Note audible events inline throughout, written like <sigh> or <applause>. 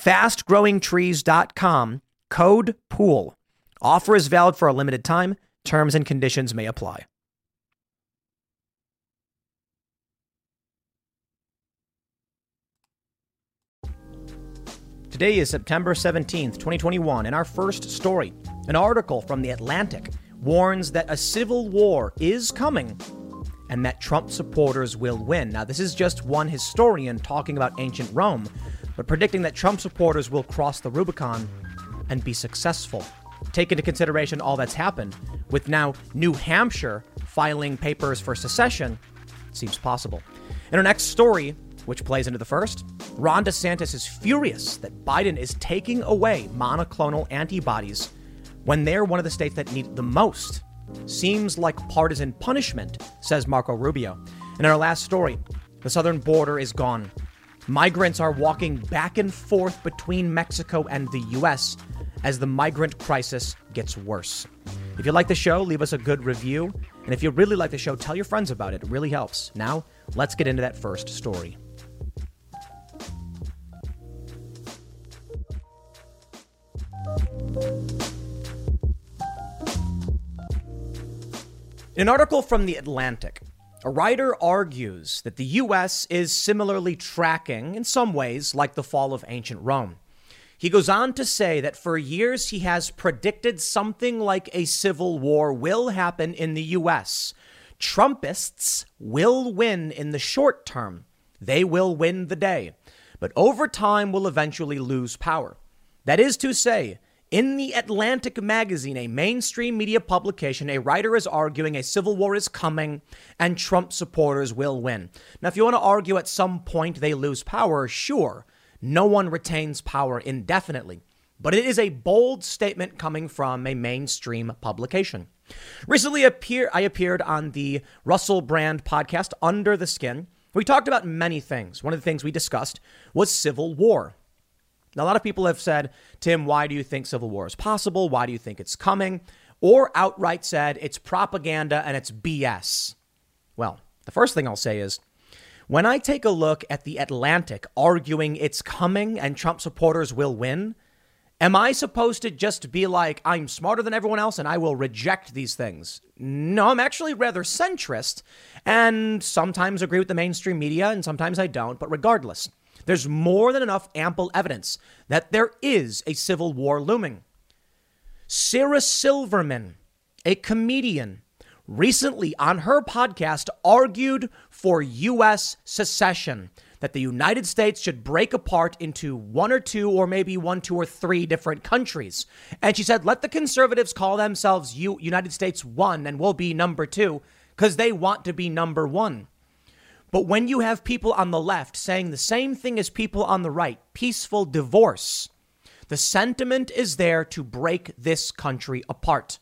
fastgrowingtrees.com, code POOL. Offer is valid for a limited time. Terms and conditions may apply. Today is September 17th, 2021, and our first story, an article from The Atlantic, warns that a civil war is coming and that Trump supporters will win. Now, this is just one historian talking about ancient Rome, but predicting that Trump supporters will cross the Rubicon and be successful. Take into consideration all that's happened, with now New Hampshire filing papers for secession, seems possible. In our next story, which plays into the first, Ron DeSantis is furious that Biden is taking away monoclonal antibodies when they're one of the states that need it the most. Seems like partisan punishment, says Marco Rubio. And in our last story, the southern border is gone. Migrants are walking back and forth between Mexico and the U.S. as the migrant crisis gets worse. If you like the show, leave us a good review. And if you really like the show, tell your friends about it. It really helps. Now, let's get into that first story. In an article from The Atlantic, a writer argues that the US is similarly tracking, in some ways, like the fall of ancient Rome. He goes on to say that for years he has predicted something like a civil war will happen in the US. Trumpists will win in the short term. They will win the day. But over time will eventually lose power. That is to say, in the Atlantic magazine, a mainstream media publication, a writer is arguing a civil war is coming and Trump supporters will win. Now, if you want to argue at some point they lose power, sure, no one retains power indefinitely. But it is a bold statement coming from a mainstream publication. Recently, appear, I appeared on the Russell Brand podcast, Under the Skin. We talked about many things. One of the things we discussed was civil war. Now, a lot of people have said, Tim, why do you think civil war is possible? Why do you think it's coming? Or outright said it's propaganda and it's BS. Well, the first thing I'll say is when I take a look at the Atlantic arguing it's coming and Trump supporters will win, am I supposed to just be like, I'm smarter than everyone else and I will reject these things? No, I'm actually rather centrist and sometimes agree with the mainstream media and sometimes I don't, but regardless. There's more than enough ample evidence that there is a civil war looming. Sarah Silverman, a comedian, recently on her podcast argued for U.S. secession, that the United States should break apart into one or two, or maybe one, two, or three different countries. And she said, let the conservatives call themselves U- United States one, and we'll be number two, because they want to be number one. But when you have people on the left saying the same thing as people on the right, peaceful divorce, the sentiment is there to break this country apart.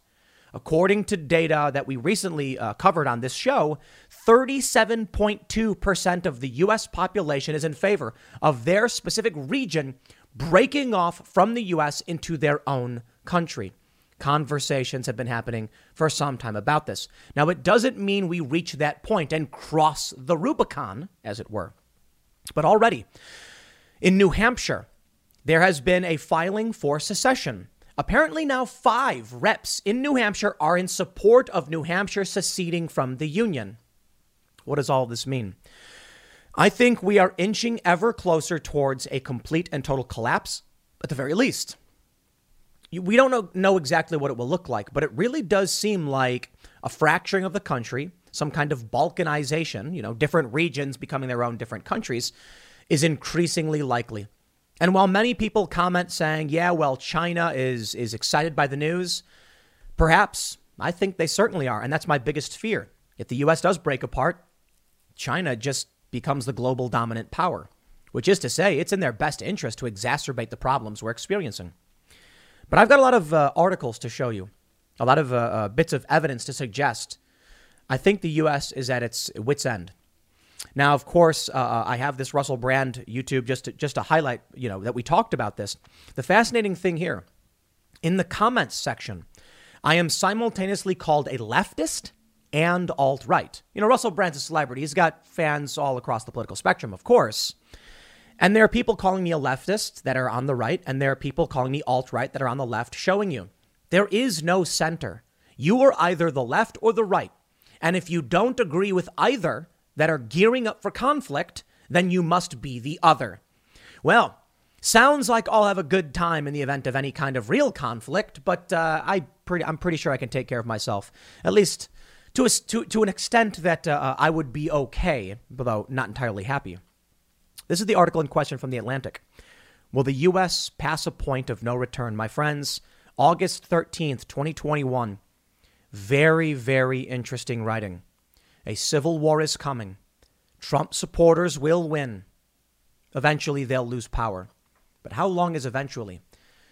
According to data that we recently uh, covered on this show, 37.2% of the US population is in favor of their specific region breaking off from the US into their own country. Conversations have been happening for some time about this. Now, it doesn't mean we reach that point and cross the Rubicon, as it were. But already, in New Hampshire, there has been a filing for secession. Apparently, now five reps in New Hampshire are in support of New Hampshire seceding from the Union. What does all this mean? I think we are inching ever closer towards a complete and total collapse, at the very least. We don't know, know exactly what it will look like, but it really does seem like a fracturing of the country, some kind of balkanization, you know, different regions becoming their own different countries, is increasingly likely. And while many people comment saying, yeah, well, China is, is excited by the news, perhaps I think they certainly are. And that's my biggest fear. If the US does break apart, China just becomes the global dominant power, which is to say, it's in their best interest to exacerbate the problems we're experiencing. But I've got a lot of uh, articles to show you, a lot of uh, uh, bits of evidence to suggest I think the U.S. is at its wits' end. Now, of course, uh, uh, I have this Russell Brand YouTube just to, just to highlight, you know, that we talked about this. The fascinating thing here, in the comments section, I am simultaneously called a leftist and alt right. You know, Russell Brand's a celebrity. He's got fans all across the political spectrum, of course. And there are people calling me a leftist that are on the right, and there are people calling me alt right that are on the left, showing you there is no center. You are either the left or the right. And if you don't agree with either that are gearing up for conflict, then you must be the other. Well, sounds like I'll have a good time in the event of any kind of real conflict, but uh, I pretty, I'm pretty sure I can take care of myself, at least to, a, to, to an extent that uh, I would be okay, although not entirely happy. This is the article in question from The Atlantic. Will the U.S. pass a point of no return? My friends, August 13th, 2021. Very, very interesting writing. A civil war is coming. Trump supporters will win. Eventually, they'll lose power. But how long is eventually?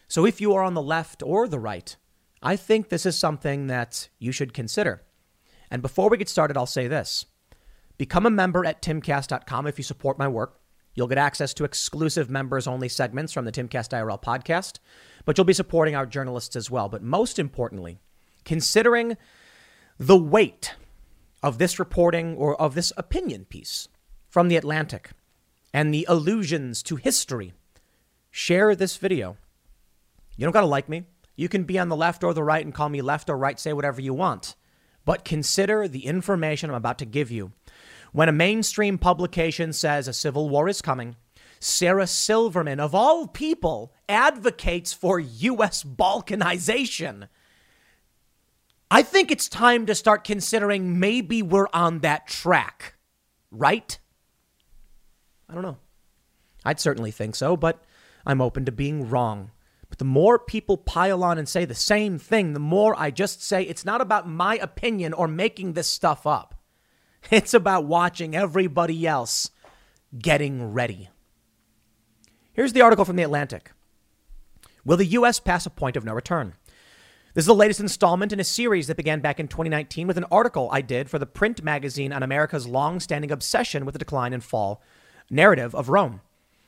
So, if you are on the left or the right, I think this is something that you should consider. And before we get started, I'll say this Become a member at timcast.com if you support my work. You'll get access to exclusive members only segments from the Timcast IRL podcast, but you'll be supporting our journalists as well. But most importantly, considering the weight of this reporting or of this opinion piece from the Atlantic and the allusions to history, share this video. You don't got to like me. You can be on the left or the right and call me left or right, say whatever you want. But consider the information I'm about to give you when a mainstream publication says a civil war is coming, Sarah Silverman, of all people, advocates for U.S. balkanization. I think it's time to start considering maybe we're on that track, right? I don't know. I'd certainly think so, but I'm open to being wrong. But the more people pile on and say the same thing, the more I just say it's not about my opinion or making this stuff up. <laughs> It's about watching everybody else getting ready. Here's the article from The Atlantic Will the U.S. pass a point of no return? This is the latest installment in a series that began back in 2019 with an article I did for the print magazine on America's long standing obsession with the decline and fall narrative of Rome.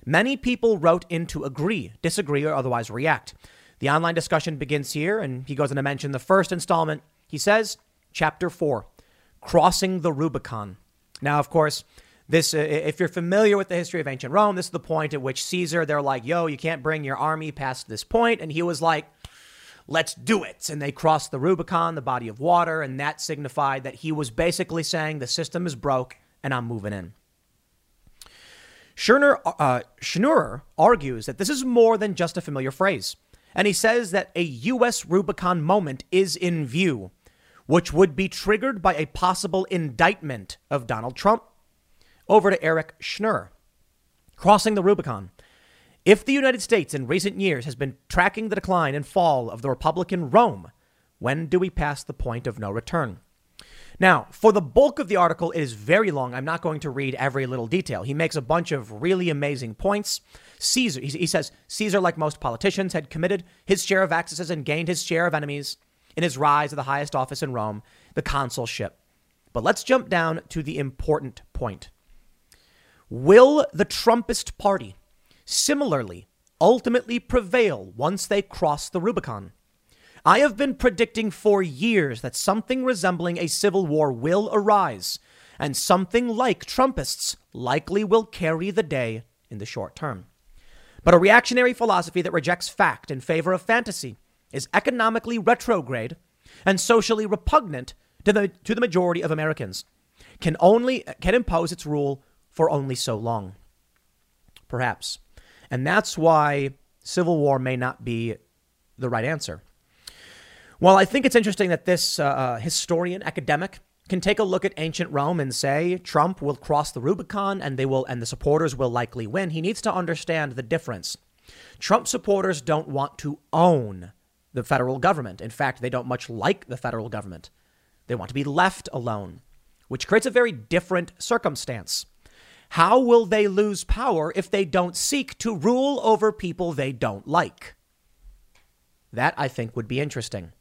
Many people wrote in to agree, disagree, or otherwise react. The online discussion begins here, and he goes on to mention the first installment. He says, Chapter 4 crossing the Rubicon. Now, of course, this, if you're familiar with the history of ancient Rome, this is the point at which Caesar, they're like, yo, you can't bring your army past this point. And he was like, let's do it. And they crossed the Rubicon, the body of water. And that signified that he was basically saying the system is broke and I'm moving in. Schurner, uh, argues that this is more than just a familiar phrase. And he says that a U.S. Rubicon moment is in view which would be triggered by a possible indictment of Donald Trump. Over to Eric Schnurr. Crossing the Rubicon. If the United States in recent years has been tracking the decline and fall of the Republican Rome, when do we pass the point of no return? Now, for the bulk of the article, it is very long. I'm not going to read every little detail. He makes a bunch of really amazing points. Caesar, he, says, Caesar, like most politicians, had committed his share of excesses and gained his share of enemies in his rise to the highest office in Rome, the consulship. But let's jump down to the important point. Will the Trumpist party similarly ultimately prevail once they cross the Rubicon? I have been predicting for years that something resembling a civil war will arise, and something like Trumpists likely will carry the day in the short term. But a reactionary philosophy that rejects fact in favor of fantasy is economically retrograde and socially repugnant to the, to the majority of Americans, can only can impose its rule for only so long. Perhaps. And that's why civil war may not be the right answer. Well, I think it's interesting that this uh, uh, historian, academic, can take a look at ancient Rome and say Trump will cross the Rubicon and they will and the supporters will likely win. He needs to understand the difference. Trump supporters don't want to own the federal government. In fact, they don't much like the federal government. They want to be left alone, which creates a very different circumstance. How will they lose power if they don't seek to rule over people they don't like? That, I think, would be interesting.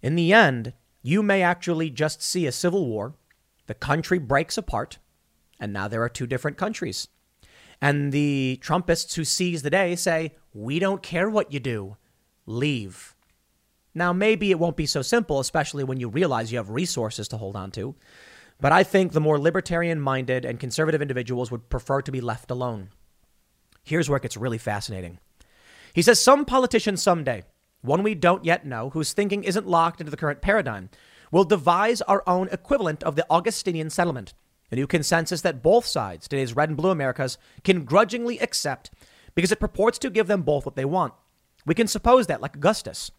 In the end, you may actually just see a civil war, the country breaks apart, and now there are two different countries. And the Trumpists who seize the day say, We don't care what you do, leave. Now, maybe it won't be so simple, especially when you realize you have resources to hold on to. But I think the more libertarian minded and conservative individuals would prefer to be left alone. Here's where it gets really fascinating. He says some politician someday, one we don't yet know, whose thinking isn't locked into the current paradigm, will devise our own equivalent of the Augustinian settlement, a new consensus that both sides, today's red and blue Americas, can grudgingly accept because it purports to give them both what they want. We can suppose that, like Augustus.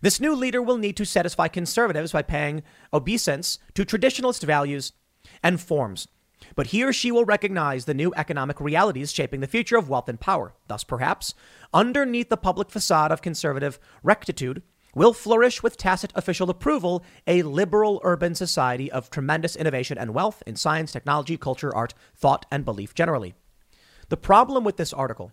This new leader will need to satisfy conservatives by paying obeisance to traditionalist values and forms. But he or she will recognize the new economic realities shaping the future of wealth and power. Thus, perhaps, underneath the public facade of conservative rectitude, will flourish with tacit official approval a liberal urban society of tremendous innovation and wealth in science, technology, culture, art, thought, and belief generally. The problem with this article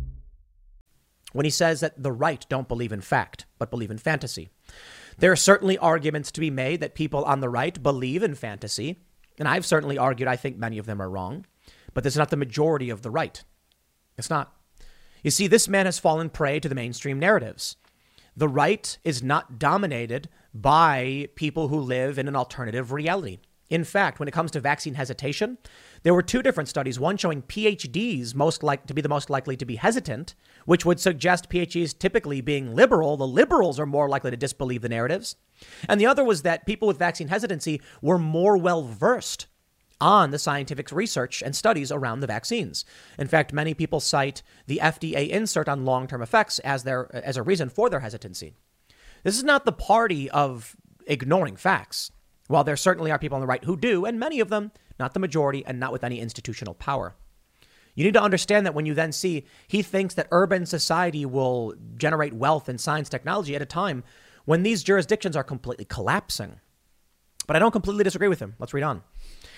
when he says that the right don't believe in fact, but believe in fantasy. There are certainly arguments to be made that people on the right believe in fantasy, and I've certainly argued I think many of them are wrong, but this is not the majority of the right. It's not. You see, this man has fallen prey to the mainstream narratives. The right is not dominated by people who live in an alternative reality. In fact, when it comes to vaccine hesitation, there were two different studies, one showing PhDs most like to be the most likely to be hesitant, which would suggest PhDs typically being liberal, the liberals are more likely to disbelieve the narratives. And the other was that people with vaccine hesitancy were more well versed on the scientific research and studies around the vaccines. In fact, many people cite the FDA insert on long-term effects as their as a reason for their hesitancy. This is not the party of ignoring facts. While there certainly are people on the right who do, and many of them, not the majority, and not with any institutional power. You need to understand that when you then see he thinks that urban society will generate wealth and science technology at a time when these jurisdictions are completely collapsing. But I don't completely disagree with him. Let's read on.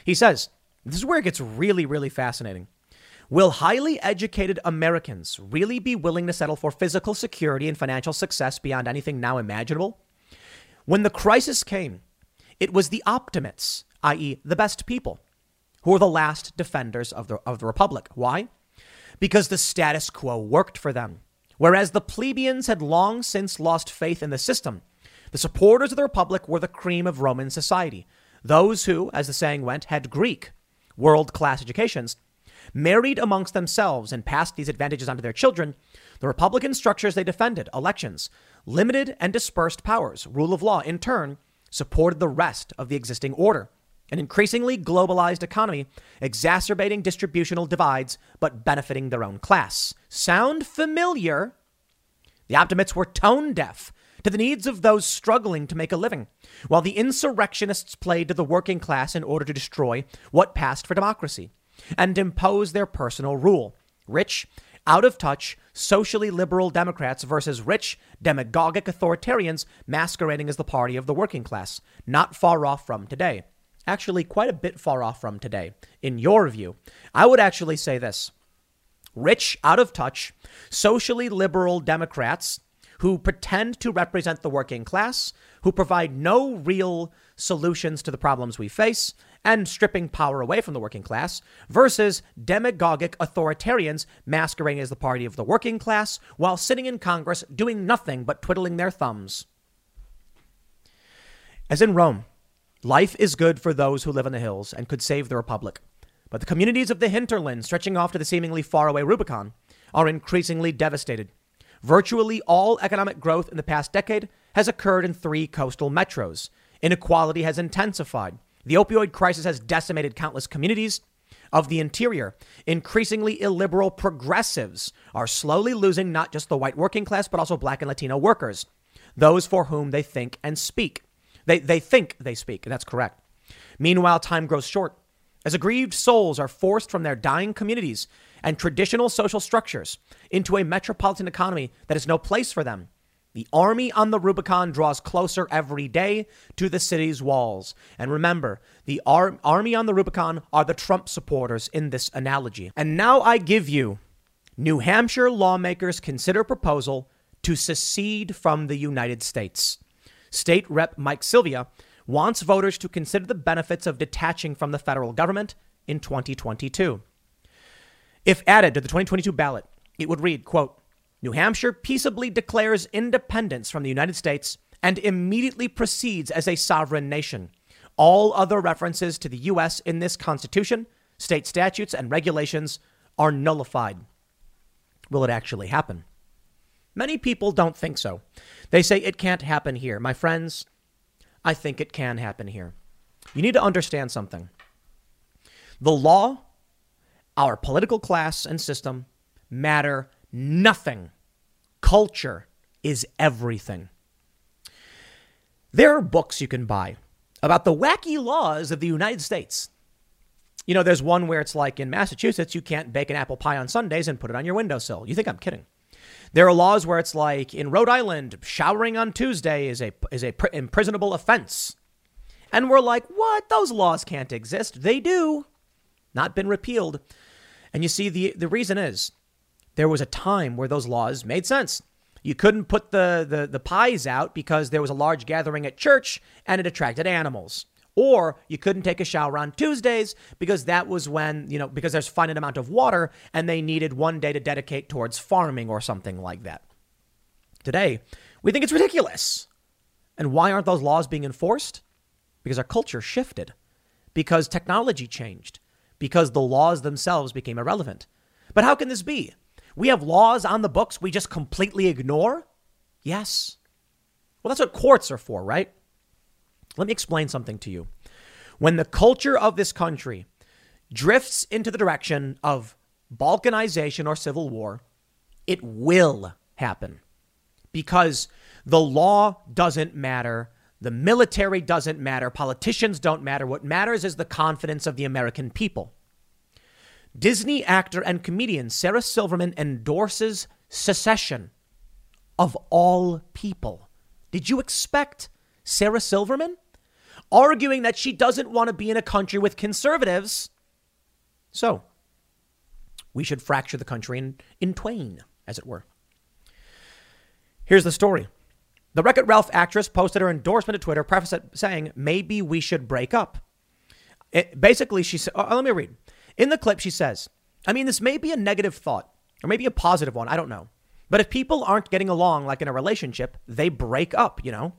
He says, This is where it gets really, really fascinating. Will highly educated Americans really be willing to settle for physical security and financial success beyond anything now imaginable? When the crisis came, it was the optimates, i.e., the best people, who were the last defenders of the, of the Republic. Why? Because the status quo worked for them. Whereas the plebeians had long since lost faith in the system, the supporters of the Republic were the cream of Roman society. Those who, as the saying went, had Greek, world class educations, married amongst themselves and passed these advantages onto their children, the Republican structures they defended, elections, limited and dispersed powers, rule of law, in turn, supported the rest of the existing order. An increasingly globalized economy, exacerbating distributional divides, but benefiting their own class. Sound familiar? The optimates were tone deaf to the needs of those struggling to make a living, while the insurrectionists played to the working class in order to destroy what passed for democracy and impose their personal rule. Rich out of touch, socially liberal Democrats versus rich, demagogic authoritarians masquerading as the party of the working class. Not far off from today. Actually, quite a bit far off from today, in your view. I would actually say this rich, out of touch, socially liberal Democrats who pretend to represent the working class, who provide no real solutions to the problems we face, and stripping power away from the working class, versus demagogic authoritarians masquerading as the party of the working class while sitting in Congress doing nothing but twiddling their thumbs. As in Rome, life is good for those who live in the hills and could save the republic. But the communities of the hinterland, stretching off to the seemingly faraway Rubicon, are increasingly devastated. Virtually all economic growth in the past decade has occurred in three coastal metros. Inequality has intensified. The opioid crisis has decimated countless communities of the interior. Increasingly illiberal progressives are slowly losing not just the white working class, but also black and Latino workers, those for whom they think and speak. They, they think they speak, and that's correct. Meanwhile, time grows short. As aggrieved souls are forced from their dying communities and traditional social structures into a metropolitan economy that has no place for them. The army on the Rubicon draws closer every day to the city's walls. And remember, the ar- army on the Rubicon are the Trump supporters in this analogy. And now I give you New Hampshire lawmakers consider proposal to secede from the United States. State Rep Mike Sylvia wants voters to consider the benefits of detaching from the federal government in 2022. If added to the 2022 ballot, it would read, quote, New Hampshire peaceably declares independence from the United States and immediately proceeds as a sovereign nation. All other references to the U.S. in this Constitution, state statutes, and regulations are nullified. Will it actually happen? Many people don't think so. They say it can't happen here. My friends, I think it can happen here. You need to understand something. The law our political class and system matter nothing. Culture is everything. There are books you can buy about the wacky laws of the United States. You know, there's one where it's like in Massachusetts, you can't bake an apple pie on Sundays and put it on your windowsill. You think I'm kidding? There are laws where it's like in Rhode Island, showering on Tuesday is a is a imprisonable offense. And we're like, what? Those laws can't exist. They do. Not been repealed. And you see, the, the reason is there was a time where those laws made sense. You couldn't put the, the, the pies out because there was a large gathering at church and it attracted animals. Or you couldn't take a shower on Tuesdays because that was when, you know, because there's finite amount of water and they needed one day to dedicate towards farming or something like that. Today, we think it's ridiculous. And why aren't those laws being enforced? Because our culture shifted, because technology changed, because the laws themselves became irrelevant. But how can this be? We have laws on the books we just completely ignore? Yes. Well, that's what courts are for, right? Let me explain something to you. When the culture of this country drifts into the direction of balkanization or civil war, it will happen because the law doesn't matter the military doesn't matter. Politicians don't matter. What matters is the confidence of the American people. Disney actor and comedian Sarah Silverman endorses secession of all people. Did you expect Sarah Silverman arguing that she doesn't want to be in a country with conservatives? So, we should fracture the country in, in twain, as it were. Here's the story. The Wreck It Ralph actress posted her endorsement to Twitter, preface it saying, maybe we should break up. It, basically, she said, oh, uh, let me read. In the clip, she says, I mean, this may be a negative thought or maybe a positive one. I don't know. But if people aren't getting along like in a relationship, they break up, you know?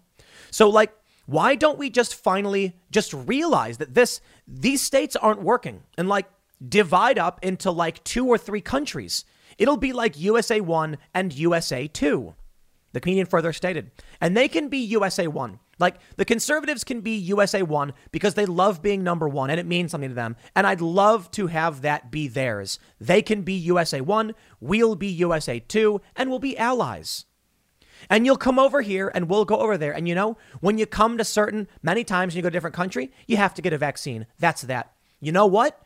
So, like, why don't we just finally just realize that this, these states aren't working and like divide up into like two or three countries? It'll be like USA 1 and USA 2. The comedian further stated, and they can be USA 1. Like the conservatives can be USA 1 because they love being number one and it means something to them. And I'd love to have that be theirs. They can be USA 1, we'll be USA 2, and we'll be allies. And you'll come over here and we'll go over there. And you know, when you come to certain, many times when you go to a different country, you have to get a vaccine. That's that. You know what?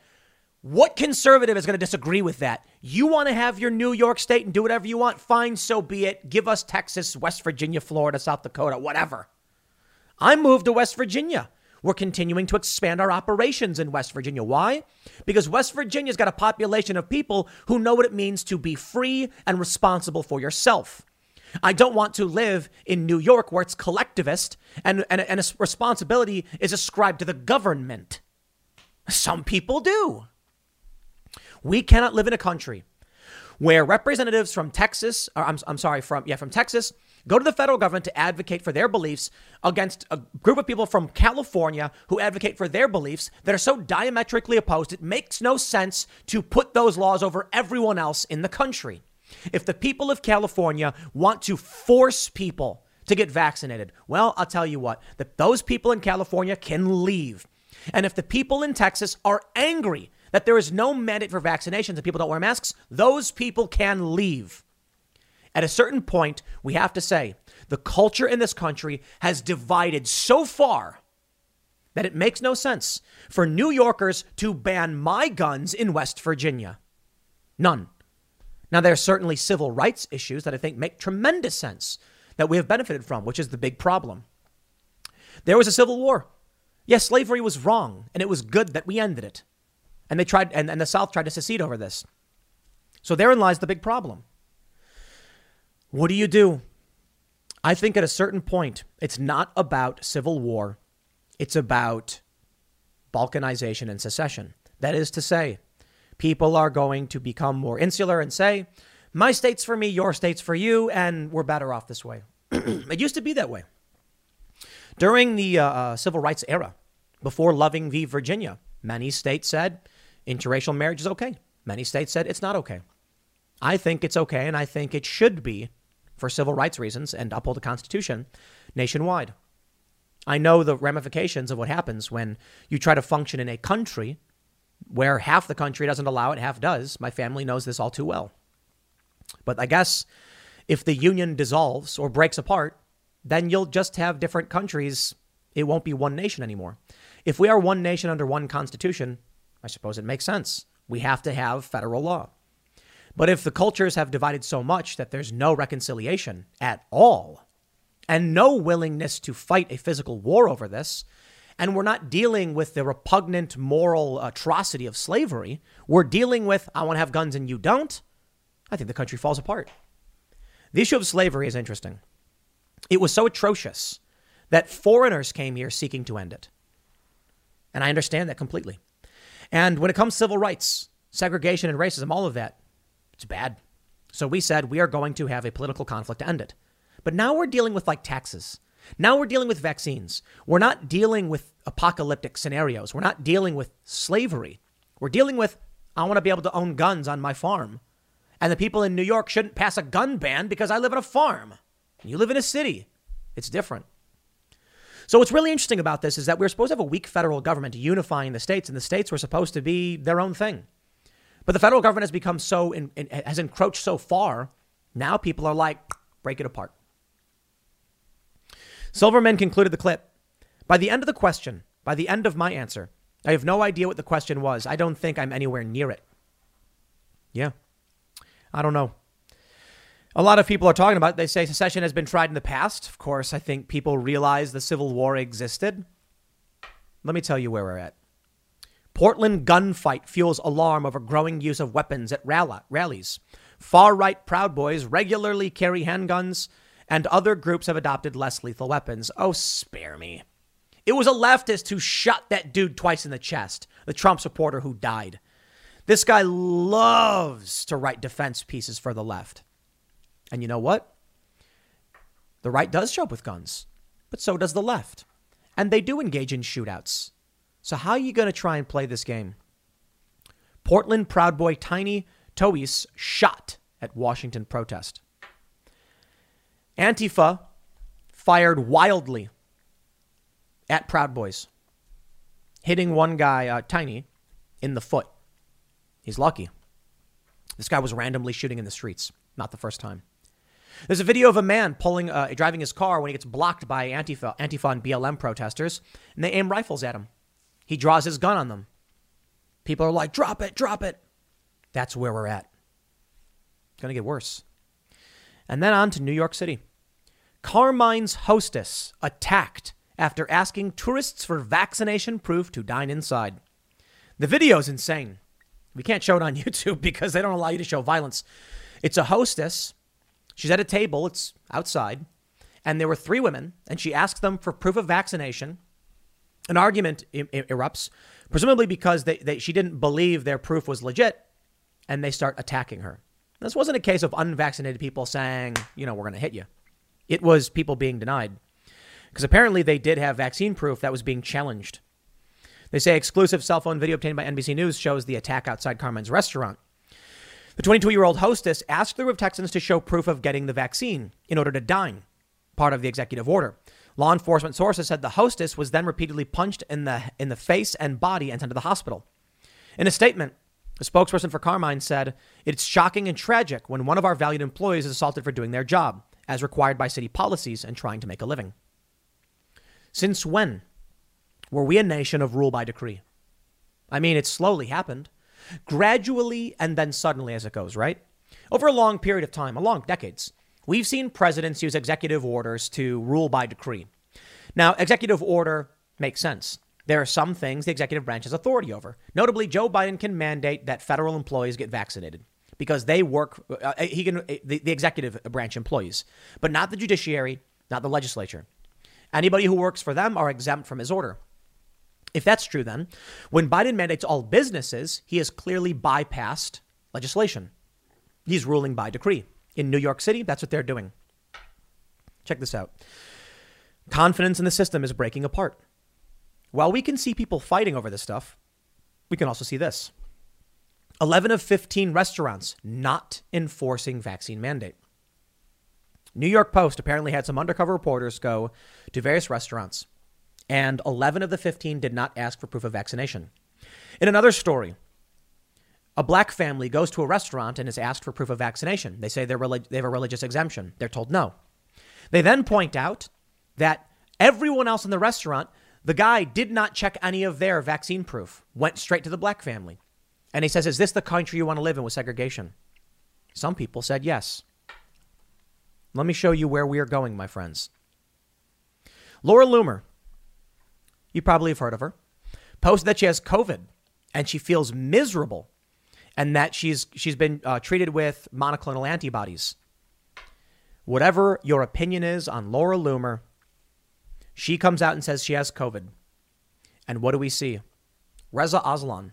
What conservative is going to disagree with that? You want to have your New York state and do whatever you want? Fine, so be it. Give us Texas, West Virginia, Florida, South Dakota, whatever. I moved to West Virginia. We're continuing to expand our operations in West Virginia. Why? Because West Virginia's got a population of people who know what it means to be free and responsible for yourself. I don't want to live in New York where it's collectivist and, and, and a responsibility is ascribed to the government. Some people do. We cannot live in a country where representatives from Texas, or I'm, I'm sorry, from, yeah, from Texas, go to the federal government to advocate for their beliefs against a group of people from California who advocate for their beliefs that are so diametrically opposed, it makes no sense to put those laws over everyone else in the country. If the people of California want to force people to get vaccinated, well, I'll tell you what, that those people in California can leave. And if the people in Texas are angry that there is no mandate for vaccinations and people don't wear masks, those people can leave. At a certain point, we have to say the culture in this country has divided so far that it makes no sense for New Yorkers to ban my guns in West Virginia. None. Now, there are certainly civil rights issues that I think make tremendous sense that we have benefited from, which is the big problem. There was a civil war. Yes, slavery was wrong, and it was good that we ended it. And they tried, and, and the South tried to secede over this. So therein lies the big problem. What do you do? I think at a certain point, it's not about civil war, it's about balkanization and secession. That is to say, people are going to become more insular and say, my state's for me, your state's for you, and we're better off this way. <clears throat> it used to be that way. During the uh, uh, civil rights era, before Loving v. Virginia, many states said interracial marriage is okay. Many states said it's not okay. I think it's okay, and I think it should be for civil rights reasons and uphold the Constitution nationwide. I know the ramifications of what happens when you try to function in a country where half the country doesn't allow it, half does. My family knows this all too well. But I guess if the union dissolves or breaks apart, then you'll just have different countries. It won't be one nation anymore. If we are one nation under one constitution, I suppose it makes sense. We have to have federal law. But if the cultures have divided so much that there's no reconciliation at all, and no willingness to fight a physical war over this, and we're not dealing with the repugnant moral atrocity of slavery. We're dealing with, I want to have guns and you don't. I think the country falls apart. The issue of slavery is interesting. It was so atrocious that foreigners came here seeking to end it. And I understand that completely. And when it comes to civil rights, segregation and racism, all of that, it's bad. So we said we are going to have a political conflict to end it. But now we're dealing with like taxes. Now we're dealing with vaccines. We're not dealing with apocalyptic scenarios. We're not dealing with slavery. We're dealing with, I want to be able to own guns on my farm. And the people in New York shouldn't pass a gun ban because I live on a farm. And You live in a city. It's different. So what's really interesting about this is that we're supposed to have a weak federal government unifying the states, and the states were supposed to be their own thing. But the federal government has become so, in, in, has encroached so far, now people are like, break it apart. Silverman concluded the clip. By the end of the question, by the end of my answer, I have no idea what the question was. I don't think I'm anywhere near it. Yeah. I don't know. A lot of people are talking about it. They say secession has been tried in the past. Of course, I think people realize the Civil War existed. Let me tell you where we're at. Portland gunfight fuels alarm over growing use of weapons at rallies. Far right Proud Boys regularly carry handguns and other groups have adopted less lethal weapons. Oh, spare me. It was a leftist who shot that dude twice in the chest, the Trump supporter who died. This guy loves to write defense pieces for the left. And you know what? The right does show up with guns, but so does the left. And they do engage in shootouts. So, how are you going to try and play this game? Portland Proud Boy Tiny Toes shot at Washington protest. Antifa fired wildly at Proud Boys, hitting one guy, uh, Tiny, in the foot. He's lucky. This guy was randomly shooting in the streets, not the first time. There's a video of a man pulling, uh, driving his car when he gets blocked by Antifa, Antifa and BLM protesters, and they aim rifles at him. He draws his gun on them. People are like, drop it, drop it. That's where we're at. It's going to get worse. And then on to New York City. Carmine's hostess attacked after asking tourists for vaccination proof to dine inside. The video is insane. We can't show it on <laughs> YouTube because they don't allow you to show violence. It's a hostess. She's at a table, it's outside, and there were three women, and she asked them for proof of vaccination. An argument erupts, presumably because they, they, she didn't believe their proof was legit, and they start attacking her. This wasn't a case of unvaccinated people saying, you know, we're going to hit you. It was people being denied. Because apparently they did have vaccine proof that was being challenged. They say exclusive cell phone video obtained by NBC News shows the attack outside Carmine's restaurant. The 22 year old hostess asked the group of Texans to show proof of getting the vaccine in order to dine, part of the executive order. Law enforcement sources said the hostess was then repeatedly punched in the, in the face and body and sent to the hospital. In a statement, a spokesperson for Carmine said, It's shocking and tragic when one of our valued employees is assaulted for doing their job, as required by city policies and trying to make a living. Since when were we a nation of rule by decree? I mean, it slowly happened, gradually and then suddenly as it goes, right? Over a long period of time, a long decades, we've seen presidents use executive orders to rule by decree. Now, executive order makes sense. There are some things the executive branch has authority over. Notably, Joe Biden can mandate that federal employees get vaccinated because they work, uh, he can, the, the executive branch employees, but not the judiciary, not the legislature. Anybody who works for them are exempt from his order. If that's true, then, when Biden mandates all businesses, he has clearly bypassed legislation. He's ruling by decree. In New York City, that's what they're doing. Check this out. Confidence in the system is breaking apart. While we can see people fighting over this stuff, we can also see this 11 of 15 restaurants not enforcing vaccine mandate. New York Post apparently had some undercover reporters go to various restaurants, and 11 of the 15 did not ask for proof of vaccination. In another story, a black family goes to a restaurant and is asked for proof of vaccination. They say they're relig- they have a religious exemption. They're told no. They then point out that everyone else in the restaurant, the guy did not check any of their vaccine proof, went straight to the black family. And he says, Is this the country you want to live in with segregation? Some people said yes. Let me show you where we are going, my friends. Laura Loomer, you probably have heard of her, posted that she has COVID and she feels miserable and that she's she's been uh, treated with monoclonal antibodies. Whatever your opinion is on Laura Loomer, she comes out and says she has COVID. And what do we see? Reza Aslan,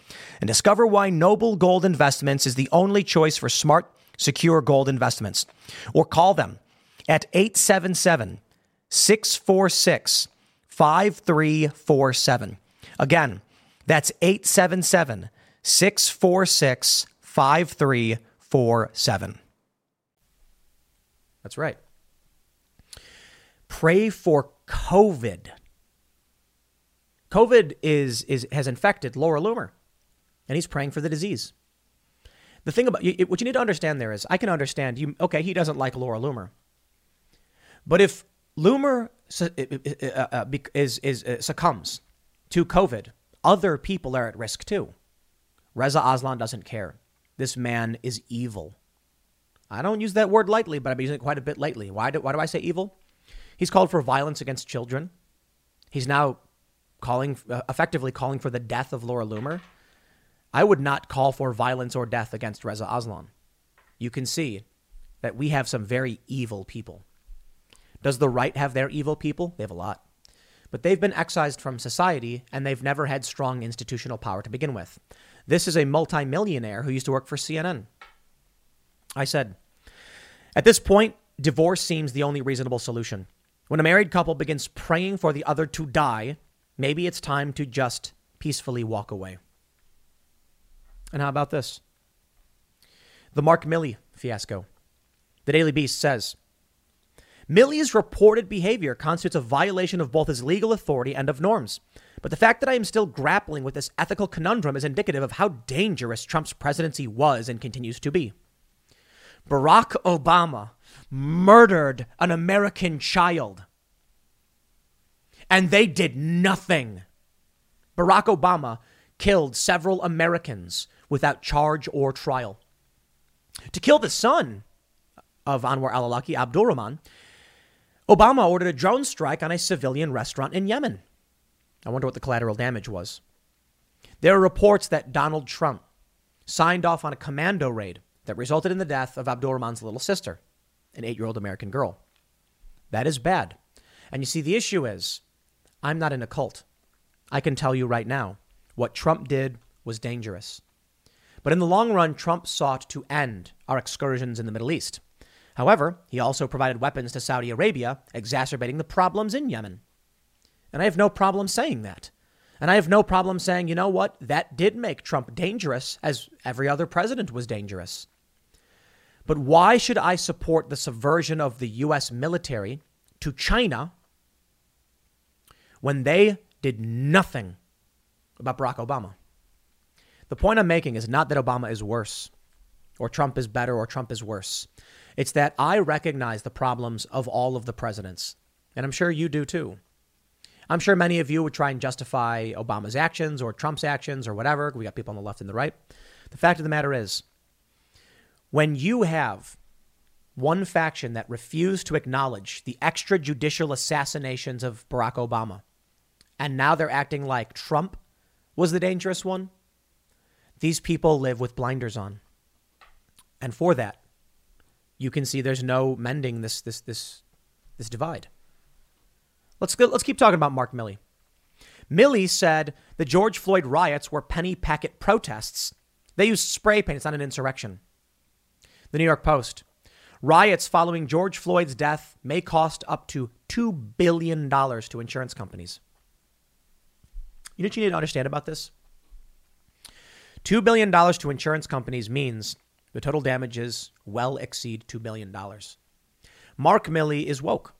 and discover why Noble Gold Investments is the only choice for smart, secure gold investments. Or call them at 877 646 5347. Again, that's 877 646 5347. That's right. Pray for COVID. COVID is, is has infected Laura Loomer, and he's praying for the disease. The thing about what you need to understand there is, I can understand you. Okay, he doesn't like Laura Loomer. But if Loomer uh, uh, is, is, uh, succumbs to COVID, other people are at risk too. Reza Aslan doesn't care. This man is evil. I don't use that word lightly, but I've been using it quite a bit lately. Why do, why do I say evil? He's called for violence against children. He's now calling, uh, effectively calling for the death of Laura Loomer. I would not call for violence or death against Reza Aslan. You can see that we have some very evil people. Does the right have their evil people? They have a lot. But they've been excised from society and they've never had strong institutional power to begin with. This is a multimillionaire who used to work for CNN. I said, at this point, divorce seems the only reasonable solution. When a married couple begins praying for the other to die, maybe it's time to just peacefully walk away. And how about this? The Mark Milley fiasco. The Daily Beast says Milley's reported behavior constitutes a violation of both his legal authority and of norms. But the fact that I am still grappling with this ethical conundrum is indicative of how dangerous Trump's presidency was and continues to be. Barack Obama murdered an American child, and they did nothing. Barack Obama killed several Americans without charge or trial. To kill the son of Anwar al Awlaki, Abdul Rahman, Obama ordered a drone strike on a civilian restaurant in Yemen. I wonder what the collateral damage was. There are reports that Donald Trump signed off on a commando raid that resulted in the death of Abdul Rahman's little sister, an eight year old American girl. That is bad. And you see, the issue is I'm not in a cult. I can tell you right now what Trump did was dangerous. But in the long run, Trump sought to end our excursions in the Middle East. However, he also provided weapons to Saudi Arabia, exacerbating the problems in Yemen. And I have no problem saying that. And I have no problem saying, you know what, that did make Trump dangerous, as every other president was dangerous. But why should I support the subversion of the U.S. military to China when they did nothing about Barack Obama? The point I'm making is not that Obama is worse, or Trump is better, or Trump is worse. It's that I recognize the problems of all of the presidents. And I'm sure you do too. I'm sure many of you would try and justify Obama's actions or Trump's actions or whatever. We got people on the left and the right. The fact of the matter is, when you have one faction that refused to acknowledge the extrajudicial assassinations of Barack Obama, and now they're acting like Trump was the dangerous one, these people live with blinders on. And for that, you can see there's no mending this this this this divide. Let's go, let's keep talking about Mark Milley. Milley said the George Floyd riots were penny packet protests. They used spray paint. It's not an insurrection. The New York Post. Riots following George Floyd's death may cost up to $2 billion to insurance companies. You know what you need to understand about this? $2 billion to insurance companies means the total damages well exceed $2 billion. Mark Milley is woke.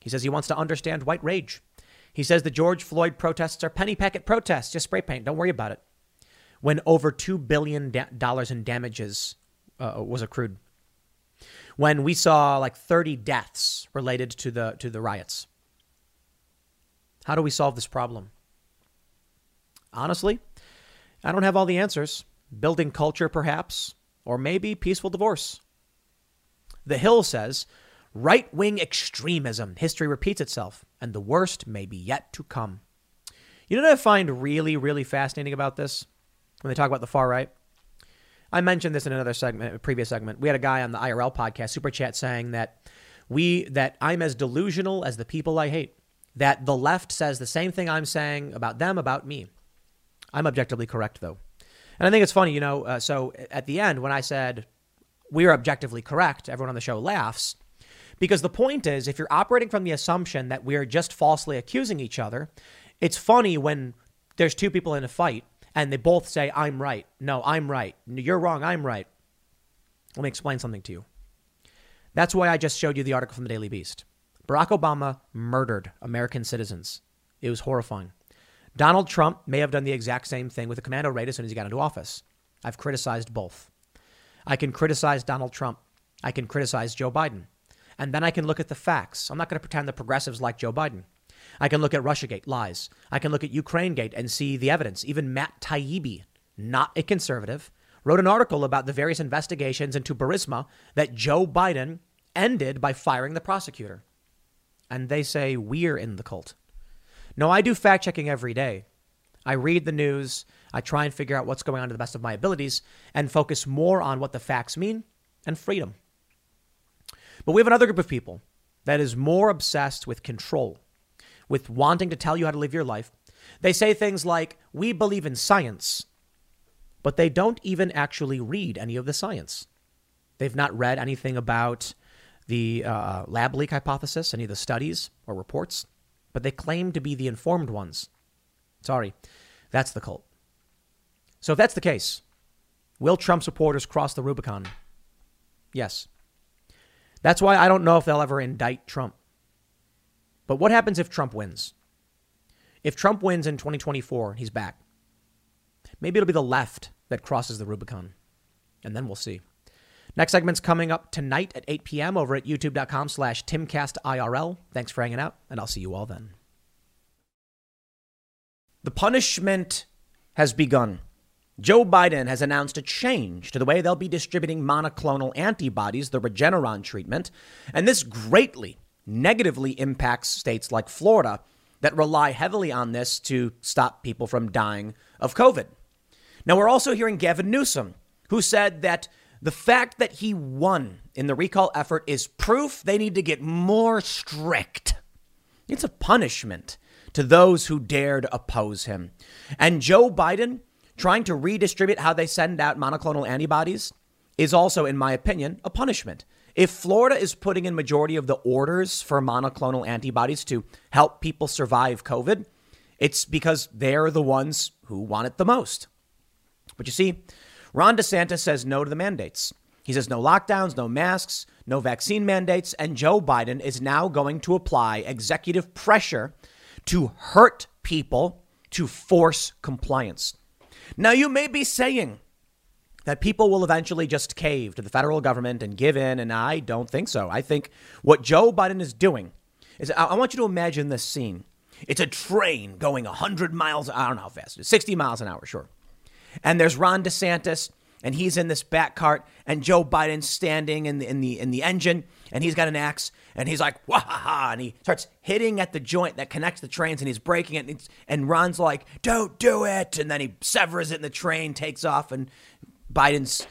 He says he wants to understand white rage. He says the George Floyd protests are penny packet protests, just spray paint. Don't worry about it. When over $2 billion in damages uh, was accrued. When we saw like 30 deaths related to the, to the riots. How do we solve this problem? Honestly, I don't have all the answers. Building culture, perhaps, or maybe peaceful divorce. The Hill says right wing extremism, history repeats itself, and the worst may be yet to come. You know what I find really, really fascinating about this when they talk about the far right? I mentioned this in another segment, a previous segment. We had a guy on the IRL podcast, Super Chat, saying that we that I'm as delusional as the people I hate. That the left says the same thing I'm saying about them about me. I'm objectively correct, though. And I think it's funny, you know. Uh, so at the end, when I said we are objectively correct, everyone on the show laughs because the point is, if you're operating from the assumption that we're just falsely accusing each other, it's funny when there's two people in a fight and they both say, I'm right. No, I'm right. You're wrong. I'm right. Let me explain something to you. That's why I just showed you the article from the Daily Beast. Barack Obama murdered American citizens. It was horrifying. Donald Trump may have done the exact same thing with the commando raid as soon as he got into office. I've criticized both. I can criticize Donald Trump. I can criticize Joe Biden. And then I can look at the facts. I'm not going to pretend the progressives like Joe Biden. I can look at Russiagate lies. I can look at Ukrainegate and see the evidence. Even Matt Taibbi, not a conservative, wrote an article about the various investigations into Burisma that Joe Biden ended by firing the prosecutor. And they say we're in the cult. No, I do fact checking every day. I read the news, I try and figure out what's going on to the best of my abilities, and focus more on what the facts mean and freedom. But we have another group of people that is more obsessed with control, with wanting to tell you how to live your life. They say things like, We believe in science, but they don't even actually read any of the science. They've not read anything about the uh, lab leak hypothesis, any of the studies or reports, but they claim to be the informed ones. Sorry, that's the cult. So if that's the case, will Trump supporters cross the Rubicon? Yes. That's why I don't know if they'll ever indict Trump. But what happens if Trump wins? If Trump wins in 2024, he's back. Maybe it'll be the left that crosses the Rubicon. And then we'll see. Next segment's coming up tonight at 8 p.m. over at youtube.com slash timcastirl. Thanks for hanging out, and I'll see you all then. The punishment has begun. Joe Biden has announced a change to the way they'll be distributing monoclonal antibodies, the Regeneron treatment, and this greatly negatively impacts states like Florida that rely heavily on this to stop people from dying of COVID. Now, we're also hearing Gavin Newsom, who said that the fact that he won in the recall effort is proof they need to get more strict. It's a punishment to those who dared oppose him. And Joe Biden trying to redistribute how they send out monoclonal antibodies is also, in my opinion, a punishment. If Florida is putting in majority of the orders for monoclonal antibodies to help people survive COVID, it's because they're the ones who want it the most. But you see, Ron DeSantis says no to the mandates. He says no lockdowns, no masks, no vaccine mandates, and Joe Biden is now going to apply executive pressure to hurt people to force compliance. Now, you may be saying that people will eventually just cave to the federal government and give in, and I don't think so. I think what Joe Biden is doing is I want you to imagine this scene. It's a train going 100 miles, I don't know how fast, 60 miles an hour, sure. And there's Ron DeSantis, and he's in this back cart, and Joe Biden's standing in the in the in the engine, and he's got an axe, and he's like, wah ha ha, and he starts hitting at the joint that connects the trains, and he's breaking it, and, and Ron's like, don't do it, and then he severs it, and the train takes off, and Biden's,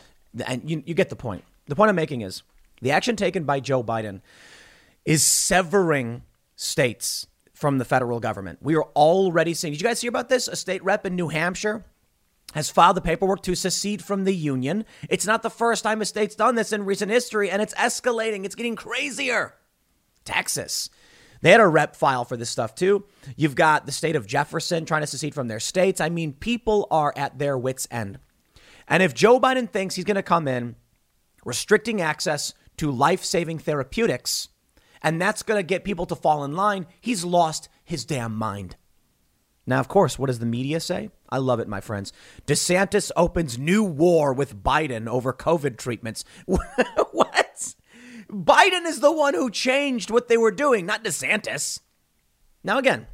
and you, you get the point. The point I'm making is the action taken by Joe Biden is severing states from the federal government. We are already seeing. Did you guys hear about this? A state rep in New Hampshire has filed the paperwork to secede from the union. It's not the first time a state's done this in recent history, and it's escalating. It's getting crazier. Texas. They had a rep file for this stuff too. You've got the state of Jefferson trying to secede from their states. I mean, people are at their wits' end. And if Joe Biden thinks he's going to come in restricting access to life saving therapeutics, and that's going to get people to fall in line, he's lost his damn mind. Now, of course, what does the media say? I love it, my friends. DeSantis opens new war with Biden over COVID treatments. <laughs> what? Biden is the one who changed what they were doing, not DeSantis. Now, again,